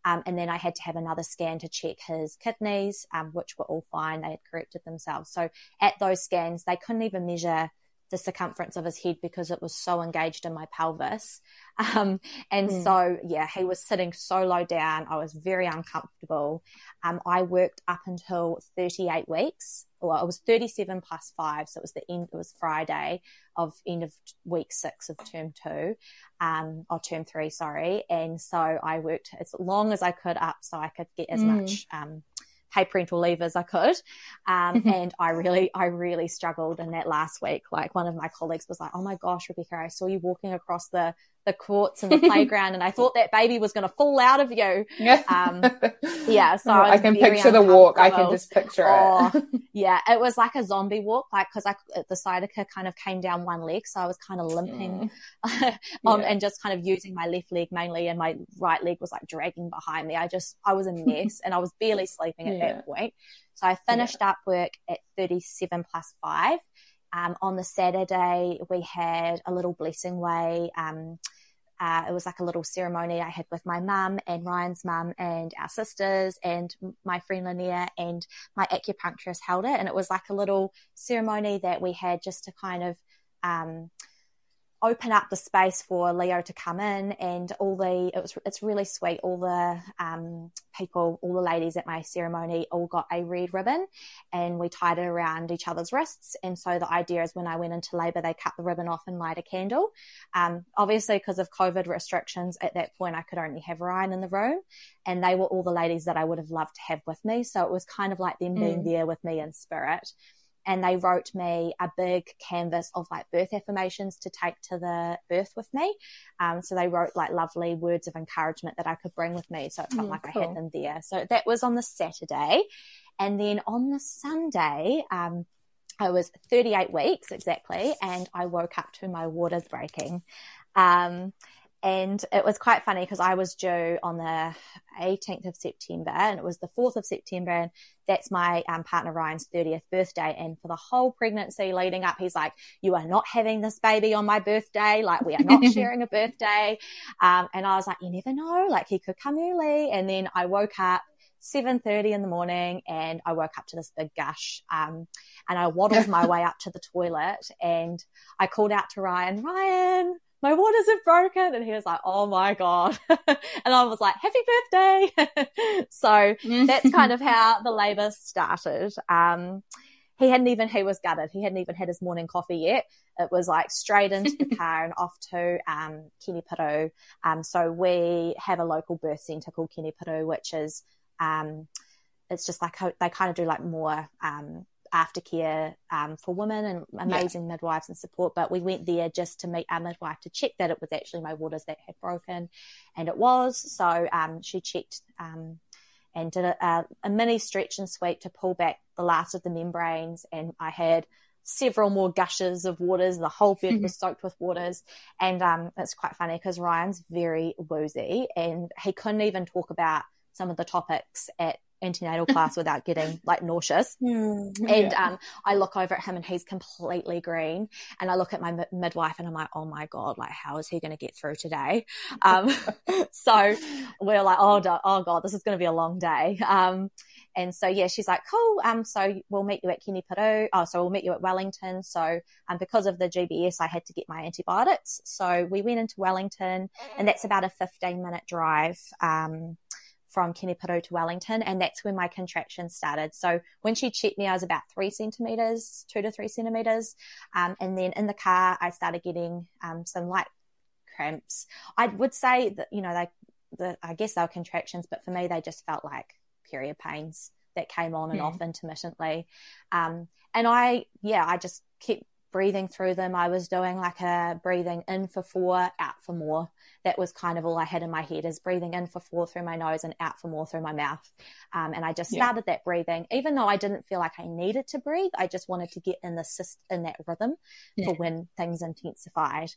Um, and then I had to have another scan to check his kidneys, um, which were all fine. They had corrected themselves. So at those scans, they couldn't even measure the circumference of his head because it was so engaged in my pelvis. Um, and mm. so, yeah, he was sitting so low down. I was very uncomfortable. Um, I worked up until 38 weeks. Well, it was 37 plus five. So it was the end, it was Friday of end of week six of term two, um, or term three, sorry. And so I worked as long as I could up so I could get as mm. much, um, pay parental leave as I could. Um, and I really, I really struggled in that last week. Like one of my colleagues was like, Oh my gosh, Rebecca, I saw you walking across the, the courts and the playground and I thought that baby was going to fall out of you. Um, yeah. So I, I can picture the walk. I can just picture oh, it. yeah. It was like a zombie walk, like, cause I, the sciatica kind of came down one leg. So I was kind of limping mm. um, yeah. and just kind of using my left leg mainly and my right leg was like dragging behind me. I just, I was a mess and I was barely sleeping at yeah. that point. So I finished yeah. up work at 37 plus five. Um, on the Saturday, we had a little blessing way. Um, uh, it was like a little ceremony I had with my mum and Ryan's mum and our sisters and my friend Linnea and my acupuncturist held it. And it was like a little ceremony that we had just to kind of, um, open up the space for Leo to come in, and all the it was it's really sweet. All the um, people, all the ladies at my ceremony, all got a red ribbon, and we tied it around each other's wrists. And so the idea is when I went into labour, they cut the ribbon off and light a candle. Um, obviously, because of COVID restrictions, at that point I could only have Ryan in the room, and they were all the ladies that I would have loved to have with me. So it was kind of like them mm. being there with me in spirit and they wrote me a big canvas of like birth affirmations to take to the birth with me. Um, so they wrote like lovely words of encouragement that I could bring with me. So it felt mm, like cool. I had them there. So that was on the Saturday. And then on the Sunday, um, I was 38 weeks exactly, and I woke up to my waters breaking. Um, and it was quite funny because I was due on the 18th of September and it was the 4th of September and that's my um, partner Ryan's 30th birthday and for the whole pregnancy leading up he's like you are not having this baby on my birthday. Like we are not sharing a birthday. Um, and I was like you never know. Like he could come early. And then I woke up 7.30 in the morning and I woke up to this big gush um, and I waddled my way up to the toilet and I called out to Ryan Ryan my waters have broken. And he was like, oh my God. and I was like, happy birthday. so that's kind of how the labor started. Um, he hadn't even, he was gutted. He hadn't even had his morning coffee yet. It was like straight into the car and off to um. Um, so we have a local birth centre called Kenepuru, which is, um, it's just like they kind of do like more um, aftercare um, for women and amazing yeah. midwives and support. But we went there just to meet our midwife to check that it was actually my waters that had broken, and it was. So um, she checked um, and did a, a, mini stretch and sweep to pull back the last of the membranes, and I had several more gushes of waters. The whole bed was soaked with waters, and um, it's quite funny because Ryan's very woozy, and he couldn't even talk about some of the topics at antenatal class without getting like nauseous. Mm, and yeah. um, I look over at him and he's completely green. And I look at my m- midwife and I'm like, oh my God, like, how is he going to get through today? Um, so we're like, oh, oh God, this is going to be a long day. Um, and so, yeah, she's like, cool. Um, so we'll meet you at Kenepuru. Oh, so we'll meet you at Wellington. So, um, because of the GBS, I had to get my antibiotics. So we went into Wellington and that's about a 15 minute drive. Um, from Kenepuru to Wellington, and that's when my contractions started. So when she checked me, I was about three centimeters, two to three centimeters, um, and then in the car, I started getting um, some light cramps. I would say that you know they, the, I guess they were contractions, but for me, they just felt like period pains that came on and yeah. off intermittently. Um, and I, yeah, I just kept breathing through them. I was doing like a breathing in for four, out for more that was kind of all I had in my head is breathing in for four through my nose and out for more through my mouth. Um, and I just started yeah. that breathing, even though I didn't feel like I needed to breathe. I just wanted to get in the in that rhythm yeah. for when things intensified.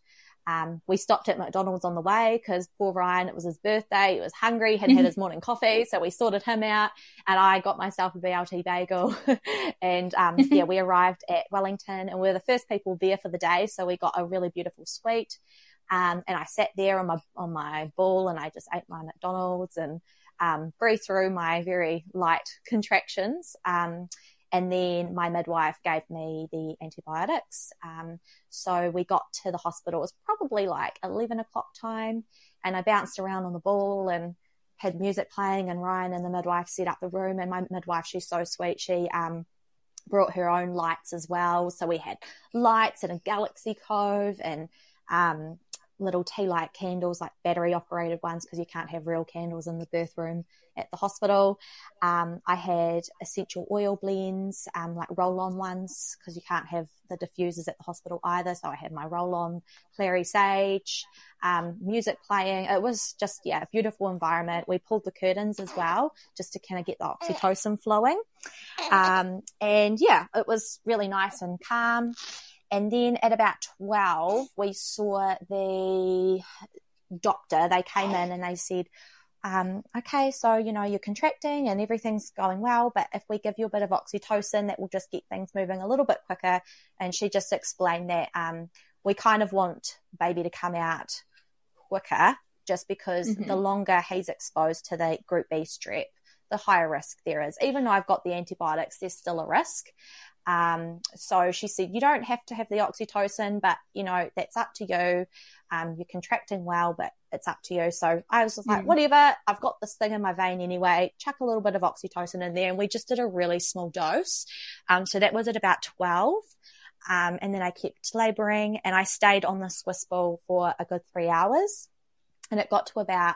Um, we stopped at McDonald's on the way because poor Ryan, it was his birthday. He was hungry, hadn't had his morning coffee. So we sorted him out and I got myself a BLT bagel. and, um, yeah, we arrived at Wellington and we were the first people there for the day. So we got a really beautiful suite. Um, and I sat there on my on my ball and I just ate my McDonald's and um, breathed through my very light contractions. Um, and then my midwife gave me the antibiotics. Um, so we got to the hospital. It was probably like 11 o'clock time. And I bounced around on the ball and had music playing. And Ryan and the midwife set up the room. And my midwife, she's so sweet. She um, brought her own lights as well. So we had lights and a Galaxy Cove and um, little tea light candles, like battery operated ones, because you can't have real candles in the birth room at the hospital. Um, I had essential oil blends, um, like roll on ones, because you can't have the diffusers at the hospital either. So I had my roll on clary sage, um, music playing. It was just, yeah, a beautiful environment. We pulled the curtains as well, just to kind of get the oxytocin flowing. Um, and yeah, it was really nice and calm. And then at about 12, we saw the doctor. They came in and they said, um, okay, so, you know, you're contracting and everything's going well, but if we give you a bit of oxytocin, that will just get things moving a little bit quicker. And she just explained that um, we kind of want baby to come out quicker just because mm-hmm. the longer he's exposed to the group B strep, the higher risk there is. Even though I've got the antibiotics, there's still a risk. Um, so she said, you don't have to have the oxytocin, but you know, that's up to you. Um, you're contracting well, but it's up to you. So I was just like, mm. whatever, I've got this thing in my vein anyway, chuck a little bit of oxytocin in there. And we just did a really small dose. Um, so that was at about 12. Um, and then I kept laboring and I stayed on the Swiss ball for a good three hours. And it got to about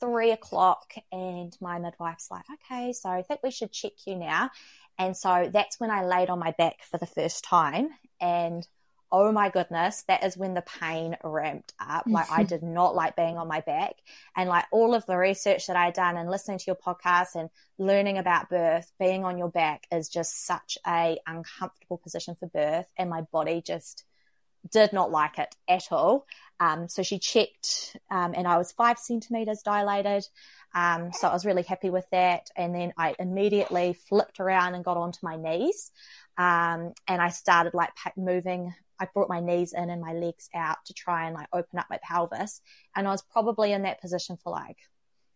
three o'clock and my midwife's like, okay, so I think we should check you now. And so that's when I laid on my back for the first time. And oh my goodness, that is when the pain ramped up. Like I did not like being on my back. And like all of the research that I'd done and listening to your podcast and learning about birth, being on your back is just such a uncomfortable position for birth. And my body just did not like it at all. Um, so she checked, um, and I was five centimeters dilated. Um, so I was really happy with that. And then I immediately flipped around and got onto my knees. Um, and I started like moving. I brought my knees in and my legs out to try and like open up my pelvis. And I was probably in that position for like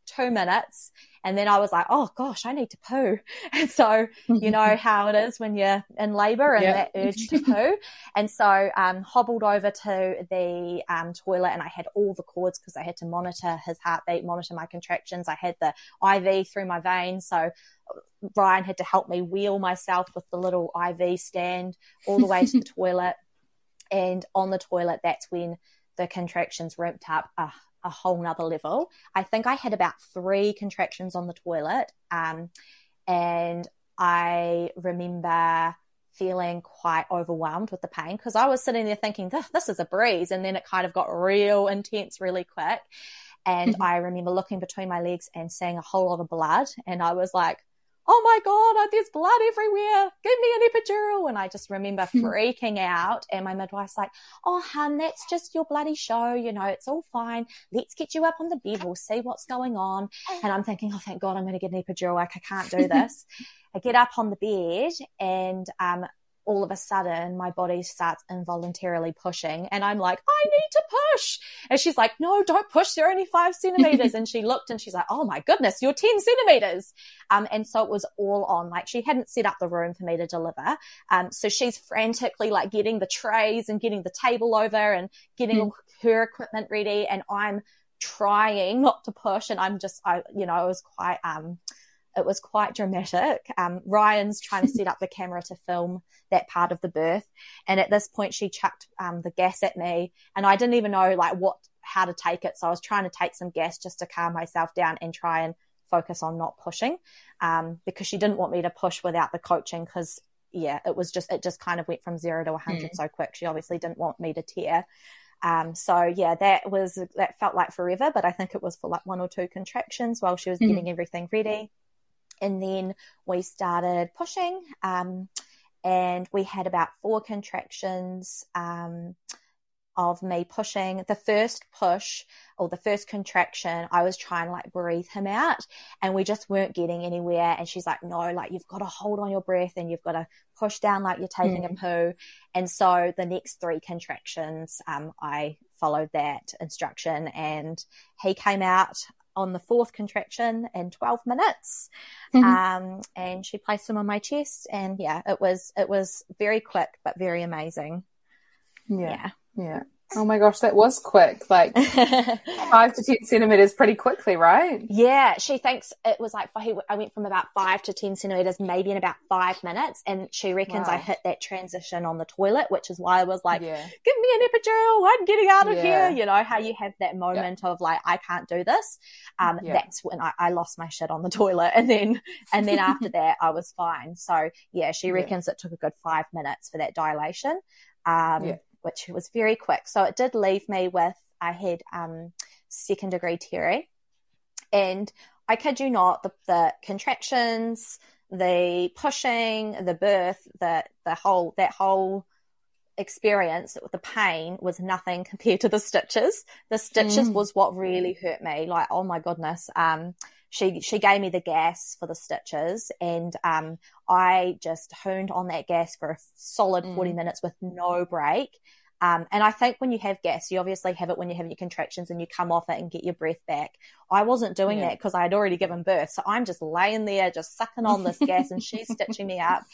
two minutes. And then I was like, oh gosh, I need to poo. And so, you know how it is when you're in labor and yep. that urge to poo. And so, um, hobbled over to the um, toilet and I had all the cords because I had to monitor his heartbeat, monitor my contractions. I had the IV through my veins. So, Ryan had to help me wheel myself with the little IV stand all the way to the toilet. And on the toilet, that's when the contractions ramped up. Uh, a whole nother level. I think I had about three contractions on the toilet. Um, and I remember feeling quite overwhelmed with the pain because I was sitting there thinking, this is a breeze. And then it kind of got real intense really quick. And mm-hmm. I remember looking between my legs and seeing a whole lot of blood. And I was like, oh my God, there's blood everywhere. Give me an epidural. And I just remember freaking out. And my midwife's like, oh, hun, that's just your bloody show. You know, it's all fine. Let's get you up on the bed. We'll see what's going on. And I'm thinking, oh, thank God I'm going to get an epidural. Like, I can't do this. I get up on the bed and um, all of a sudden my body starts involuntarily pushing and I'm like, I need to push. And she's like, no, don't push. You're only five centimeters. and she looked and she's like, oh my goodness, you're 10 centimeters. Um, and so it was all on. Like she hadn't set up the room for me to deliver. Um, so she's frantically like getting the trays and getting the table over and getting mm. her equipment ready. And I'm trying not to push. And I'm just, I, you know, I was quite, um, it was quite dramatic. Um, Ryan's trying to set up the camera to film that part of the birth. And at this point, she chucked um, the gas at me, and I didn't even know like what how to take it. So I was trying to take some gas just to calm myself down and try and focus on not pushing, um, because she didn't want me to push without the coaching. Because yeah, it was just it just kind of went from zero to 100 mm. so quick. She obviously didn't want me to tear. Um, so yeah, that was that felt like forever, but I think it was for like one or two contractions while she was mm. getting everything ready. And then we started pushing, um, and we had about four contractions um, of me pushing. The first push or the first contraction, I was trying to like breathe him out, and we just weren't getting anywhere. And she's like, "No, like you've got to hold on your breath, and you've got to push down like you're taking mm. a poo." And so the next three contractions, um, I followed that instruction, and he came out on the fourth contraction in 12 minutes. Mm-hmm. Um, and she placed them on my chest. And yeah, it was, it was very quick, but very amazing. Yeah. Yeah. yeah. Oh my gosh, that was quick. Like five to 10 centimeters pretty quickly, right? Yeah. She thinks it was like, I went from about five to 10 centimeters, maybe in about five minutes. And she reckons wow. I hit that transition on the toilet, which is why I was like, yeah. give me an epidural. I'm getting out of yeah. here. You know, how you have that moment yeah. of like, I can't do this. Um, that's when I, I, lost my shit on the toilet. And then, and then after that, I was fine. So yeah, she reckons it took a good five minutes for that dilation. Um, which was very quick. So it did leave me with, I had um, second degree tear. And I kid you not, the, the contractions, the pushing, the birth, the, the whole, that whole experience the pain was nothing compared to the stitches. The stitches mm. was what really hurt me. Like, oh my goodness. Um, she she gave me the gas for the stitches and um, I just honed on that gas for a solid 40 mm. minutes with no break. Um, and I think when you have gas, you obviously have it when you're having your contractions and you come off it and get your breath back. I wasn't doing yeah. that because I had already given birth. So I'm just laying there, just sucking on this gas and she's stitching me up.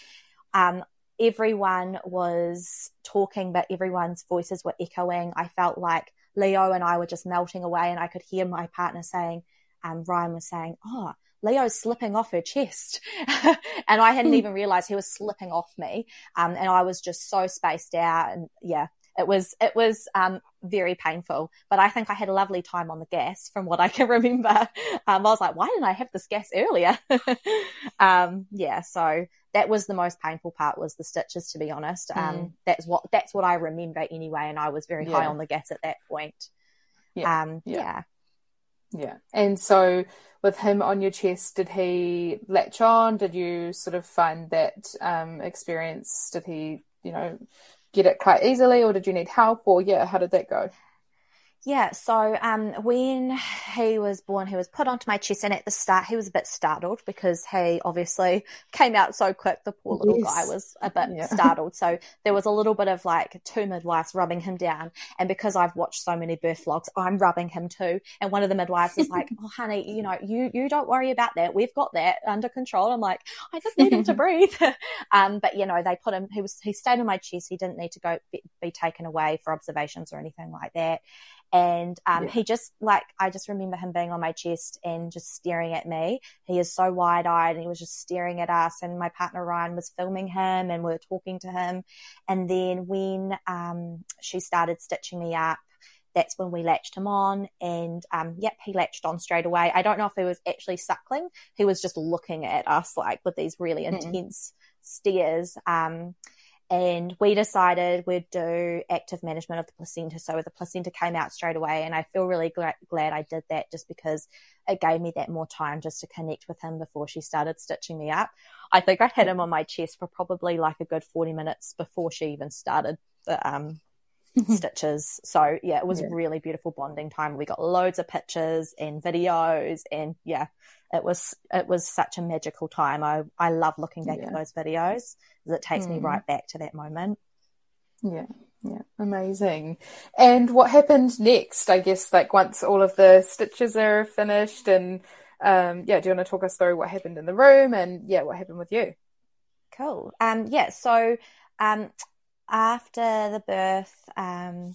Um, everyone was talking, but everyone's voices were echoing. I felt like Leo and I were just melting away, and I could hear my partner saying, um, Ryan was saying, "Oh." Leo's slipping off her chest. and I hadn't hmm. even realized he was slipping off me. Um, and I was just so spaced out. And yeah, it was, it was, um, very painful, but I think I had a lovely time on the gas from what I can remember. Um, I was like, why didn't I have this gas earlier? um, yeah. So that was the most painful part was the stitches, to be honest. Um, mm. that's what, that's what I remember anyway. And I was very yeah. high on the gas at that point. Yeah. Um, yeah. yeah. Yeah. And so with him on your chest, did he latch on? Did you sort of find that um, experience? Did he, you know, get it quite easily or did you need help or yeah, how did that go? Yeah, so um, when he was born, he was put onto my chest, and at the start, he was a bit startled because he obviously came out so quick. The poor little yes. guy was a bit yeah. startled. So there was a little bit of like two midwives rubbing him down. And because I've watched so many birth vlogs, I'm rubbing him too. And one of the midwives is like, "Oh, honey, you know, you you don't worry about that. We've got that under control." I'm like, "I just need him to breathe." um, but you know, they put him. He was he stayed on my chest. He didn't need to go be, be taken away for observations or anything like that. And um, yeah. he just like I just remember him being on my chest and just staring at me. He is so wide eyed and he was just staring at us. And my partner Ryan was filming him and we were talking to him. And then when um, she started stitching me up, that's when we latched him on and um, yep he latched on straight away i don't know if he was actually suckling he was just looking at us like with these really mm intense stares um, and we decided we'd do active management of the placenta. So the placenta came out straight away, and I feel really glad, glad I did that just because it gave me that more time just to connect with him before she started stitching me up. I think I'd had him on my chest for probably like a good 40 minutes before she even started the um, stitches. So yeah, it was yeah. really beautiful bonding time. We got loads of pictures and videos and yeah, it was it was such a magical time. I I love looking back yeah. at those videos. It takes mm. me right back to that moment. Yeah. Yeah, amazing. And what happened next? I guess like once all of the stitches are finished and um yeah, do you want to talk us through what happened in the room and yeah, what happened with you? Cool. Um yeah, so um after the birth, um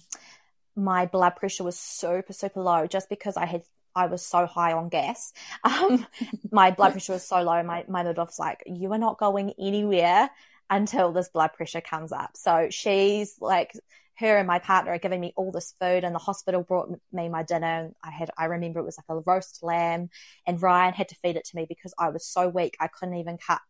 my blood pressure was super, super low just because I had I was so high on gas. Um, my blood pressure was so low. My, my midwife's like, you are not going anywhere until this blood pressure comes up. So she's like, her and my partner are giving me all this food and the hospital brought me my dinner. I had, I remember it was like a roast lamb and Ryan had to feed it to me because I was so weak. I couldn't even cut,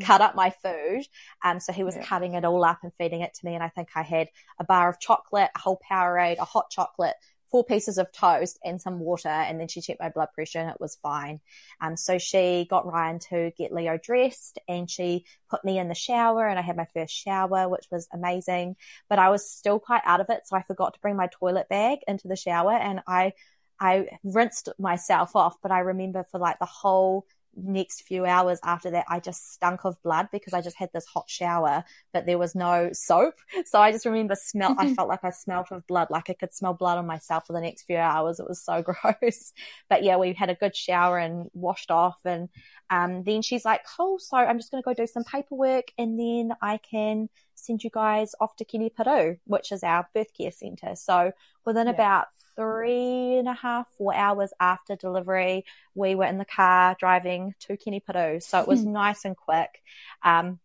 cut up my food. Um, so he was yeah. cutting it all up and feeding it to me. And I think I had a bar of chocolate, a whole Powerade, a hot chocolate, four pieces of toast and some water. And then she checked my blood pressure and it was fine. Um, so she got Ryan to get Leo dressed and she put me in the shower and I had my first shower, which was amazing. But I was still quite out of it. So I forgot to bring my toilet bag into the shower and I, I rinsed myself off, but I remember for like the whole next few hours after that, I just stunk of blood because I just had this hot shower, but there was no soap. So I just remember smell. I felt like I smelled of blood, like I could smell blood on myself for the next few hours. It was so gross. But yeah, we had a good shower and washed off, and um, then she's like, "Cool, so I'm just going to go do some paperwork, and then I can send you guys off to Kenepuru, which is our birth care centre. So within yeah. about three and a half, four hours after delivery, we were in the car driving to Kenepuru. So it was hmm. nice and quick. Um,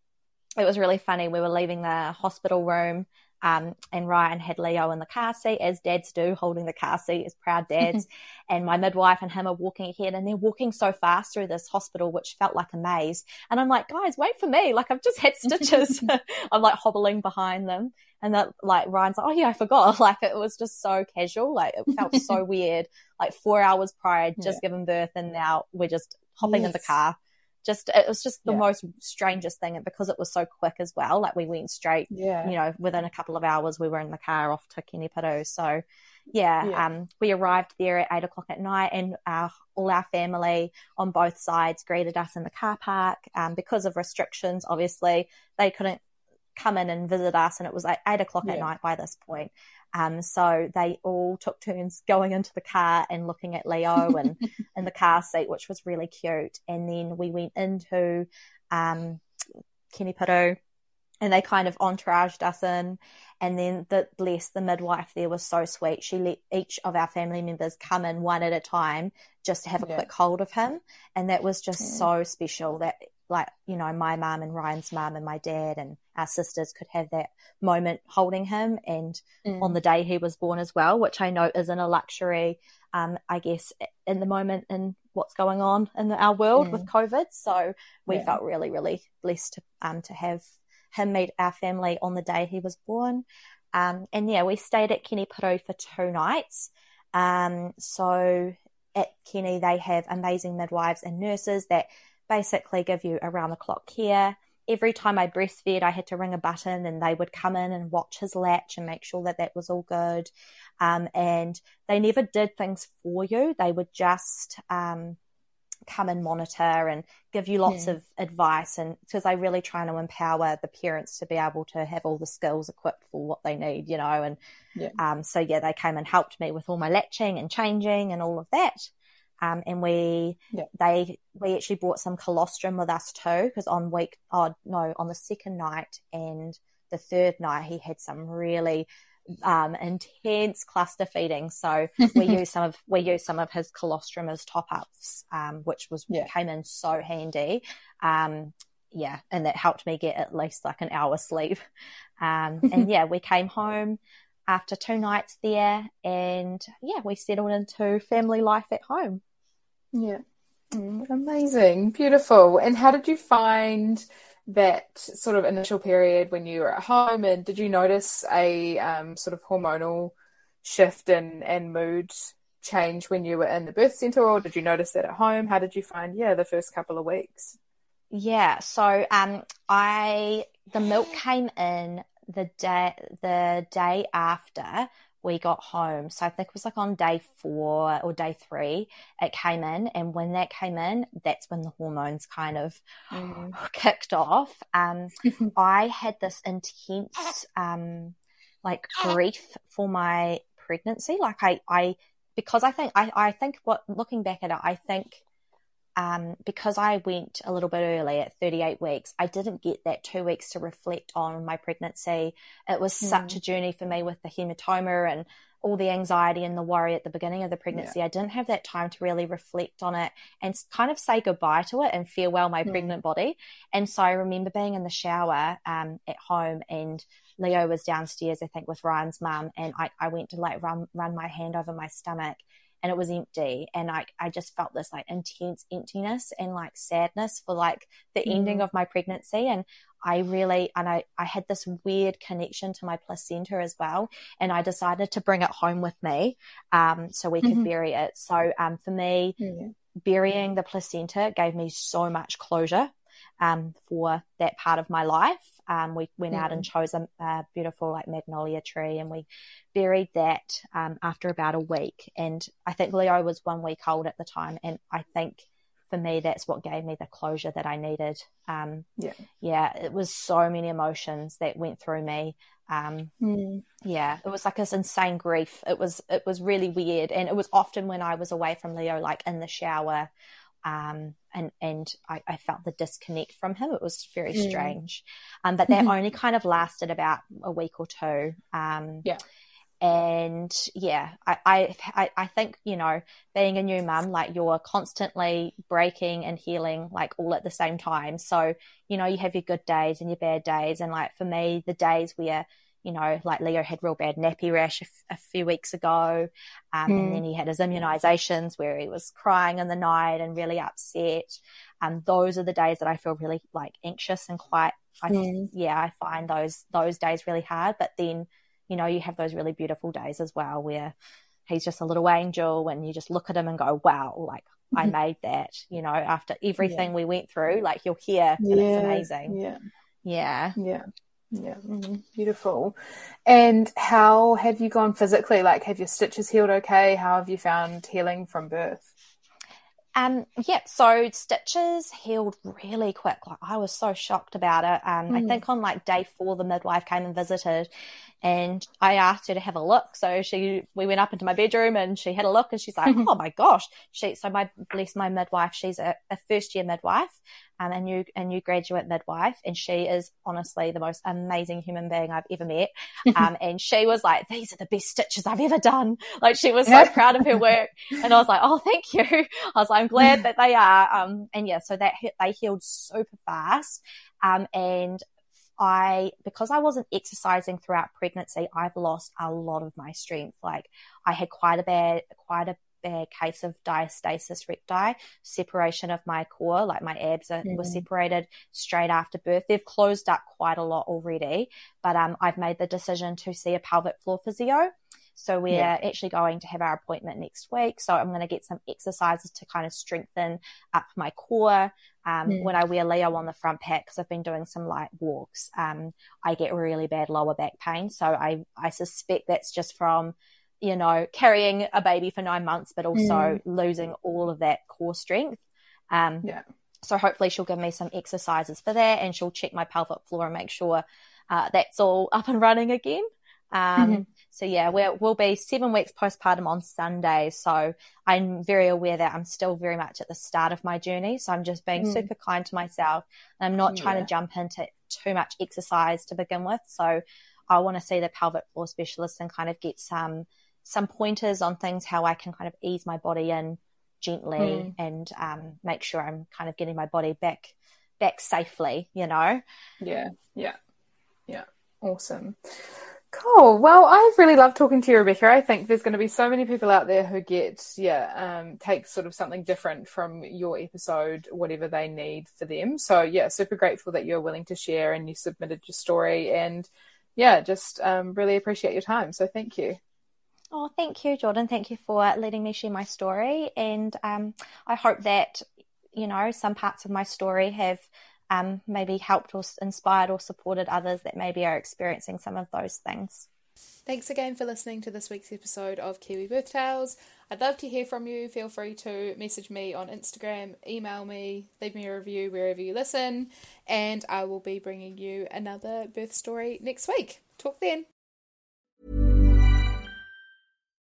it was really funny. We were leaving the hospital room. Um, and Ryan had Leo in the car seat, as dads do, holding the car seat as proud dads. and my midwife and him are walking ahead, and they're walking so fast through this hospital, which felt like a maze. And I'm like, guys, wait for me. Like, I've just had stitches. I'm like hobbling behind them. And that like Ryan's like, oh yeah, I forgot. Like it was just so casual. Like it felt so weird. Like four hours prior, just yeah. given birth, and now we're just hopping yes. in the car. Just it was just the yeah. most strangest thing, and because it was so quick as well. Like we went straight. Yeah. You know, within a couple of hours, we were in the car off to Kenepuru. So. Yeah, yeah, um, we arrived there at eight o'clock at night, and our, all our family on both sides greeted us in the car park. Um, because of restrictions, obviously, they couldn't come in and visit us, and it was like eight o'clock yeah. at night by this point. Um, so they all took turns going into the car and looking at Leo and in the car seat, which was really cute. And then we went into um, Kenepuru and they kind of entouraged us in. And then the bless the midwife there was so sweet. She let each of our family members come in one at a time just to have a yeah. quick hold of him. And that was just yeah. so special that like, you know, my mum and Ryan's mum and my dad and our sisters could have that moment holding him and mm. on the day he was born as well, which I know isn't a luxury, um, I guess, in the moment in what's going on in our world mm. with COVID. So we yeah. felt really, really blessed to, um, to have him meet our family on the day he was born. Um, and yeah, we stayed at Kenny Kenepuru for two nights. Um, so at Kenny, they have amazing midwives and nurses that basically give you around the clock care. Every time I breastfed, I had to ring a button and they would come in and watch his latch and make sure that that was all good. Um, and they never did things for you. They would just, um, come and monitor and give you lots yeah. of advice and because I really trying to empower the parents to be able to have all the skills equipped for what they need, you know, and yeah. um so yeah, they came and helped me with all my latching and changing and all of that. Um, and we yeah. they we actually brought some colostrum with us too because on week oh no on the second night and the third night he had some really um, intense cluster feeding. So we use some of we use some of his colostrum as top ups, um, which was yeah. came in so handy. Um, yeah, and that helped me get at least like an hour sleep. Um, and yeah, we came home after two nights there, and yeah, we settled into family life at home. Yeah, mm, amazing, beautiful. And how did you find? that sort of initial period when you were at home? And did you notice a um, sort of hormonal shift in and mood change when you were in the birth center or did you notice that at home? How did you find yeah the first couple of weeks? Yeah. So um i the milk came in the day the day after we got home. So I think it was like on day four or day three, it came in. And when that came in, that's when the hormones kind of mm. kicked off. Um, I had this intense, um, like grief for my pregnancy. Like I, I, because I think, I, I think what, looking back at it, I think um, because I went a little bit early at 38 weeks, I didn't get that two weeks to reflect on my pregnancy. It was mm. such a journey for me with the hematoma and all the anxiety and the worry at the beginning of the pregnancy. Yeah. I didn't have that time to really reflect on it and kind of say goodbye to it and farewell my mm. pregnant body. And so I remember being in the shower um, at home and Leo was downstairs, I think, with Ryan's mum, and I, I went to like run run my hand over my stomach and it was empty and I, I just felt this like intense emptiness and like sadness for like the mm. ending of my pregnancy and I really and I, I had this weird connection to my placenta as well and I decided to bring it home with me um, so we could mm-hmm. bury it so um, for me yeah. burying the placenta gave me so much closure um, for that part of my life. Um, we went mm-hmm. out and chose a, a, beautiful like magnolia tree and we buried that um, after about a week. And I think Leo was one week old at the time. And I think for me, that's what gave me the closure that I needed. Um, yeah. Yeah. It was so many emotions that went through me. Um, mm. yeah, it was like this insane grief. It was, it was really weird. And it was often when I was away from Leo, like in the shower, um, and and I, I, felt the disconnect from him. It was very mm. strange, um, but that only kind of lasted about a week or two. Um, yeah, and yeah, I, I I think you know, being a new mum, like you're constantly breaking and healing, like all at the same time. So you know, you have your good days and your bad days, and like for me, the days where you know, like Leo had real bad nappy rash a, f- a few weeks ago. Um, mm. And hmm. then he had his immunizations where he was crying in the night and really upset. And um, those are the days that I feel really like anxious and quite, I, mm. yeah, I find those, those days really hard. But then, you know, you have those really beautiful days as well where he's just a little angel and you just look at him and go, wow, like I made that, you know, after everything yeah. we went through, like you're here and yeah. it's amazing. Yeah. Yeah. Yeah. Yeah, mm-hmm. beautiful. And how have you gone physically? Like, have your stitches healed okay? How have you found healing from birth? Um, yeah, so stitches healed really quick. Like I was so shocked about it. Um, mm. I think on like day four, the midwife came and visited, and I asked her to have a look. So she, we went up into my bedroom and she had a look and she's like, oh my gosh. She, so my, bless my midwife, she's a, a first year midwife, um, a new, a new graduate midwife. And she is honestly the most amazing human being I've ever met. Um, and she was like, these are the best stitches I've ever done. Like she was so proud of her work. And I was like, oh, thank you. I was like, I'm glad that they are. Um, and yeah, so that they healed super fast. Um, and I, because I wasn't exercising throughout pregnancy, I've lost a lot of my strength. Like I had quite a bad, quite a bad case of diastasis recti, separation of my core, like my abs are, mm. were separated straight after birth. They've closed up quite a lot already, but um, I've made the decision to see a pelvic floor physio. So we're yeah. actually going to have our appointment next week. So I'm going to get some exercises to kind of strengthen up my core. Um, mm. When I wear Leo on the front pack, because I've been doing some light walks, um, I get really bad lower back pain. So I, I suspect that's just from, you know, carrying a baby for nine months, but also mm. losing all of that core strength. Um, yeah. So hopefully she'll give me some exercises for that and she'll check my pelvic floor and make sure uh, that's all up and running again. Um, mm-hmm. So yeah, we will be seven weeks postpartum on Sunday. So I'm very aware that I'm still very much at the start of my journey. So I'm just being mm. super kind to myself. And I'm not trying yeah. to jump into too much exercise to begin with. So I want to see the pelvic floor specialist and kind of get some some pointers on things how I can kind of ease my body in gently mm. and um, make sure I'm kind of getting my body back back safely. You know. Yeah. Yeah. Yeah. Awesome. Cool. Well, I've really loved talking to you, Rebecca. I think there's going to be so many people out there who get, yeah, um, take sort of something different from your episode, whatever they need for them. So, yeah, super grateful that you're willing to share and you submitted your story. And, yeah, just um, really appreciate your time. So, thank you. Oh, thank you, Jordan. Thank you for letting me share my story. And um, I hope that, you know, some parts of my story have um, maybe helped or inspired or supported others that maybe are experiencing some of those things. Thanks again for listening to this week's episode of Kiwi Birth Tales. I'd love to hear from you. Feel free to message me on Instagram, email me, leave me a review wherever you listen, and I will be bringing you another birth story next week. Talk then.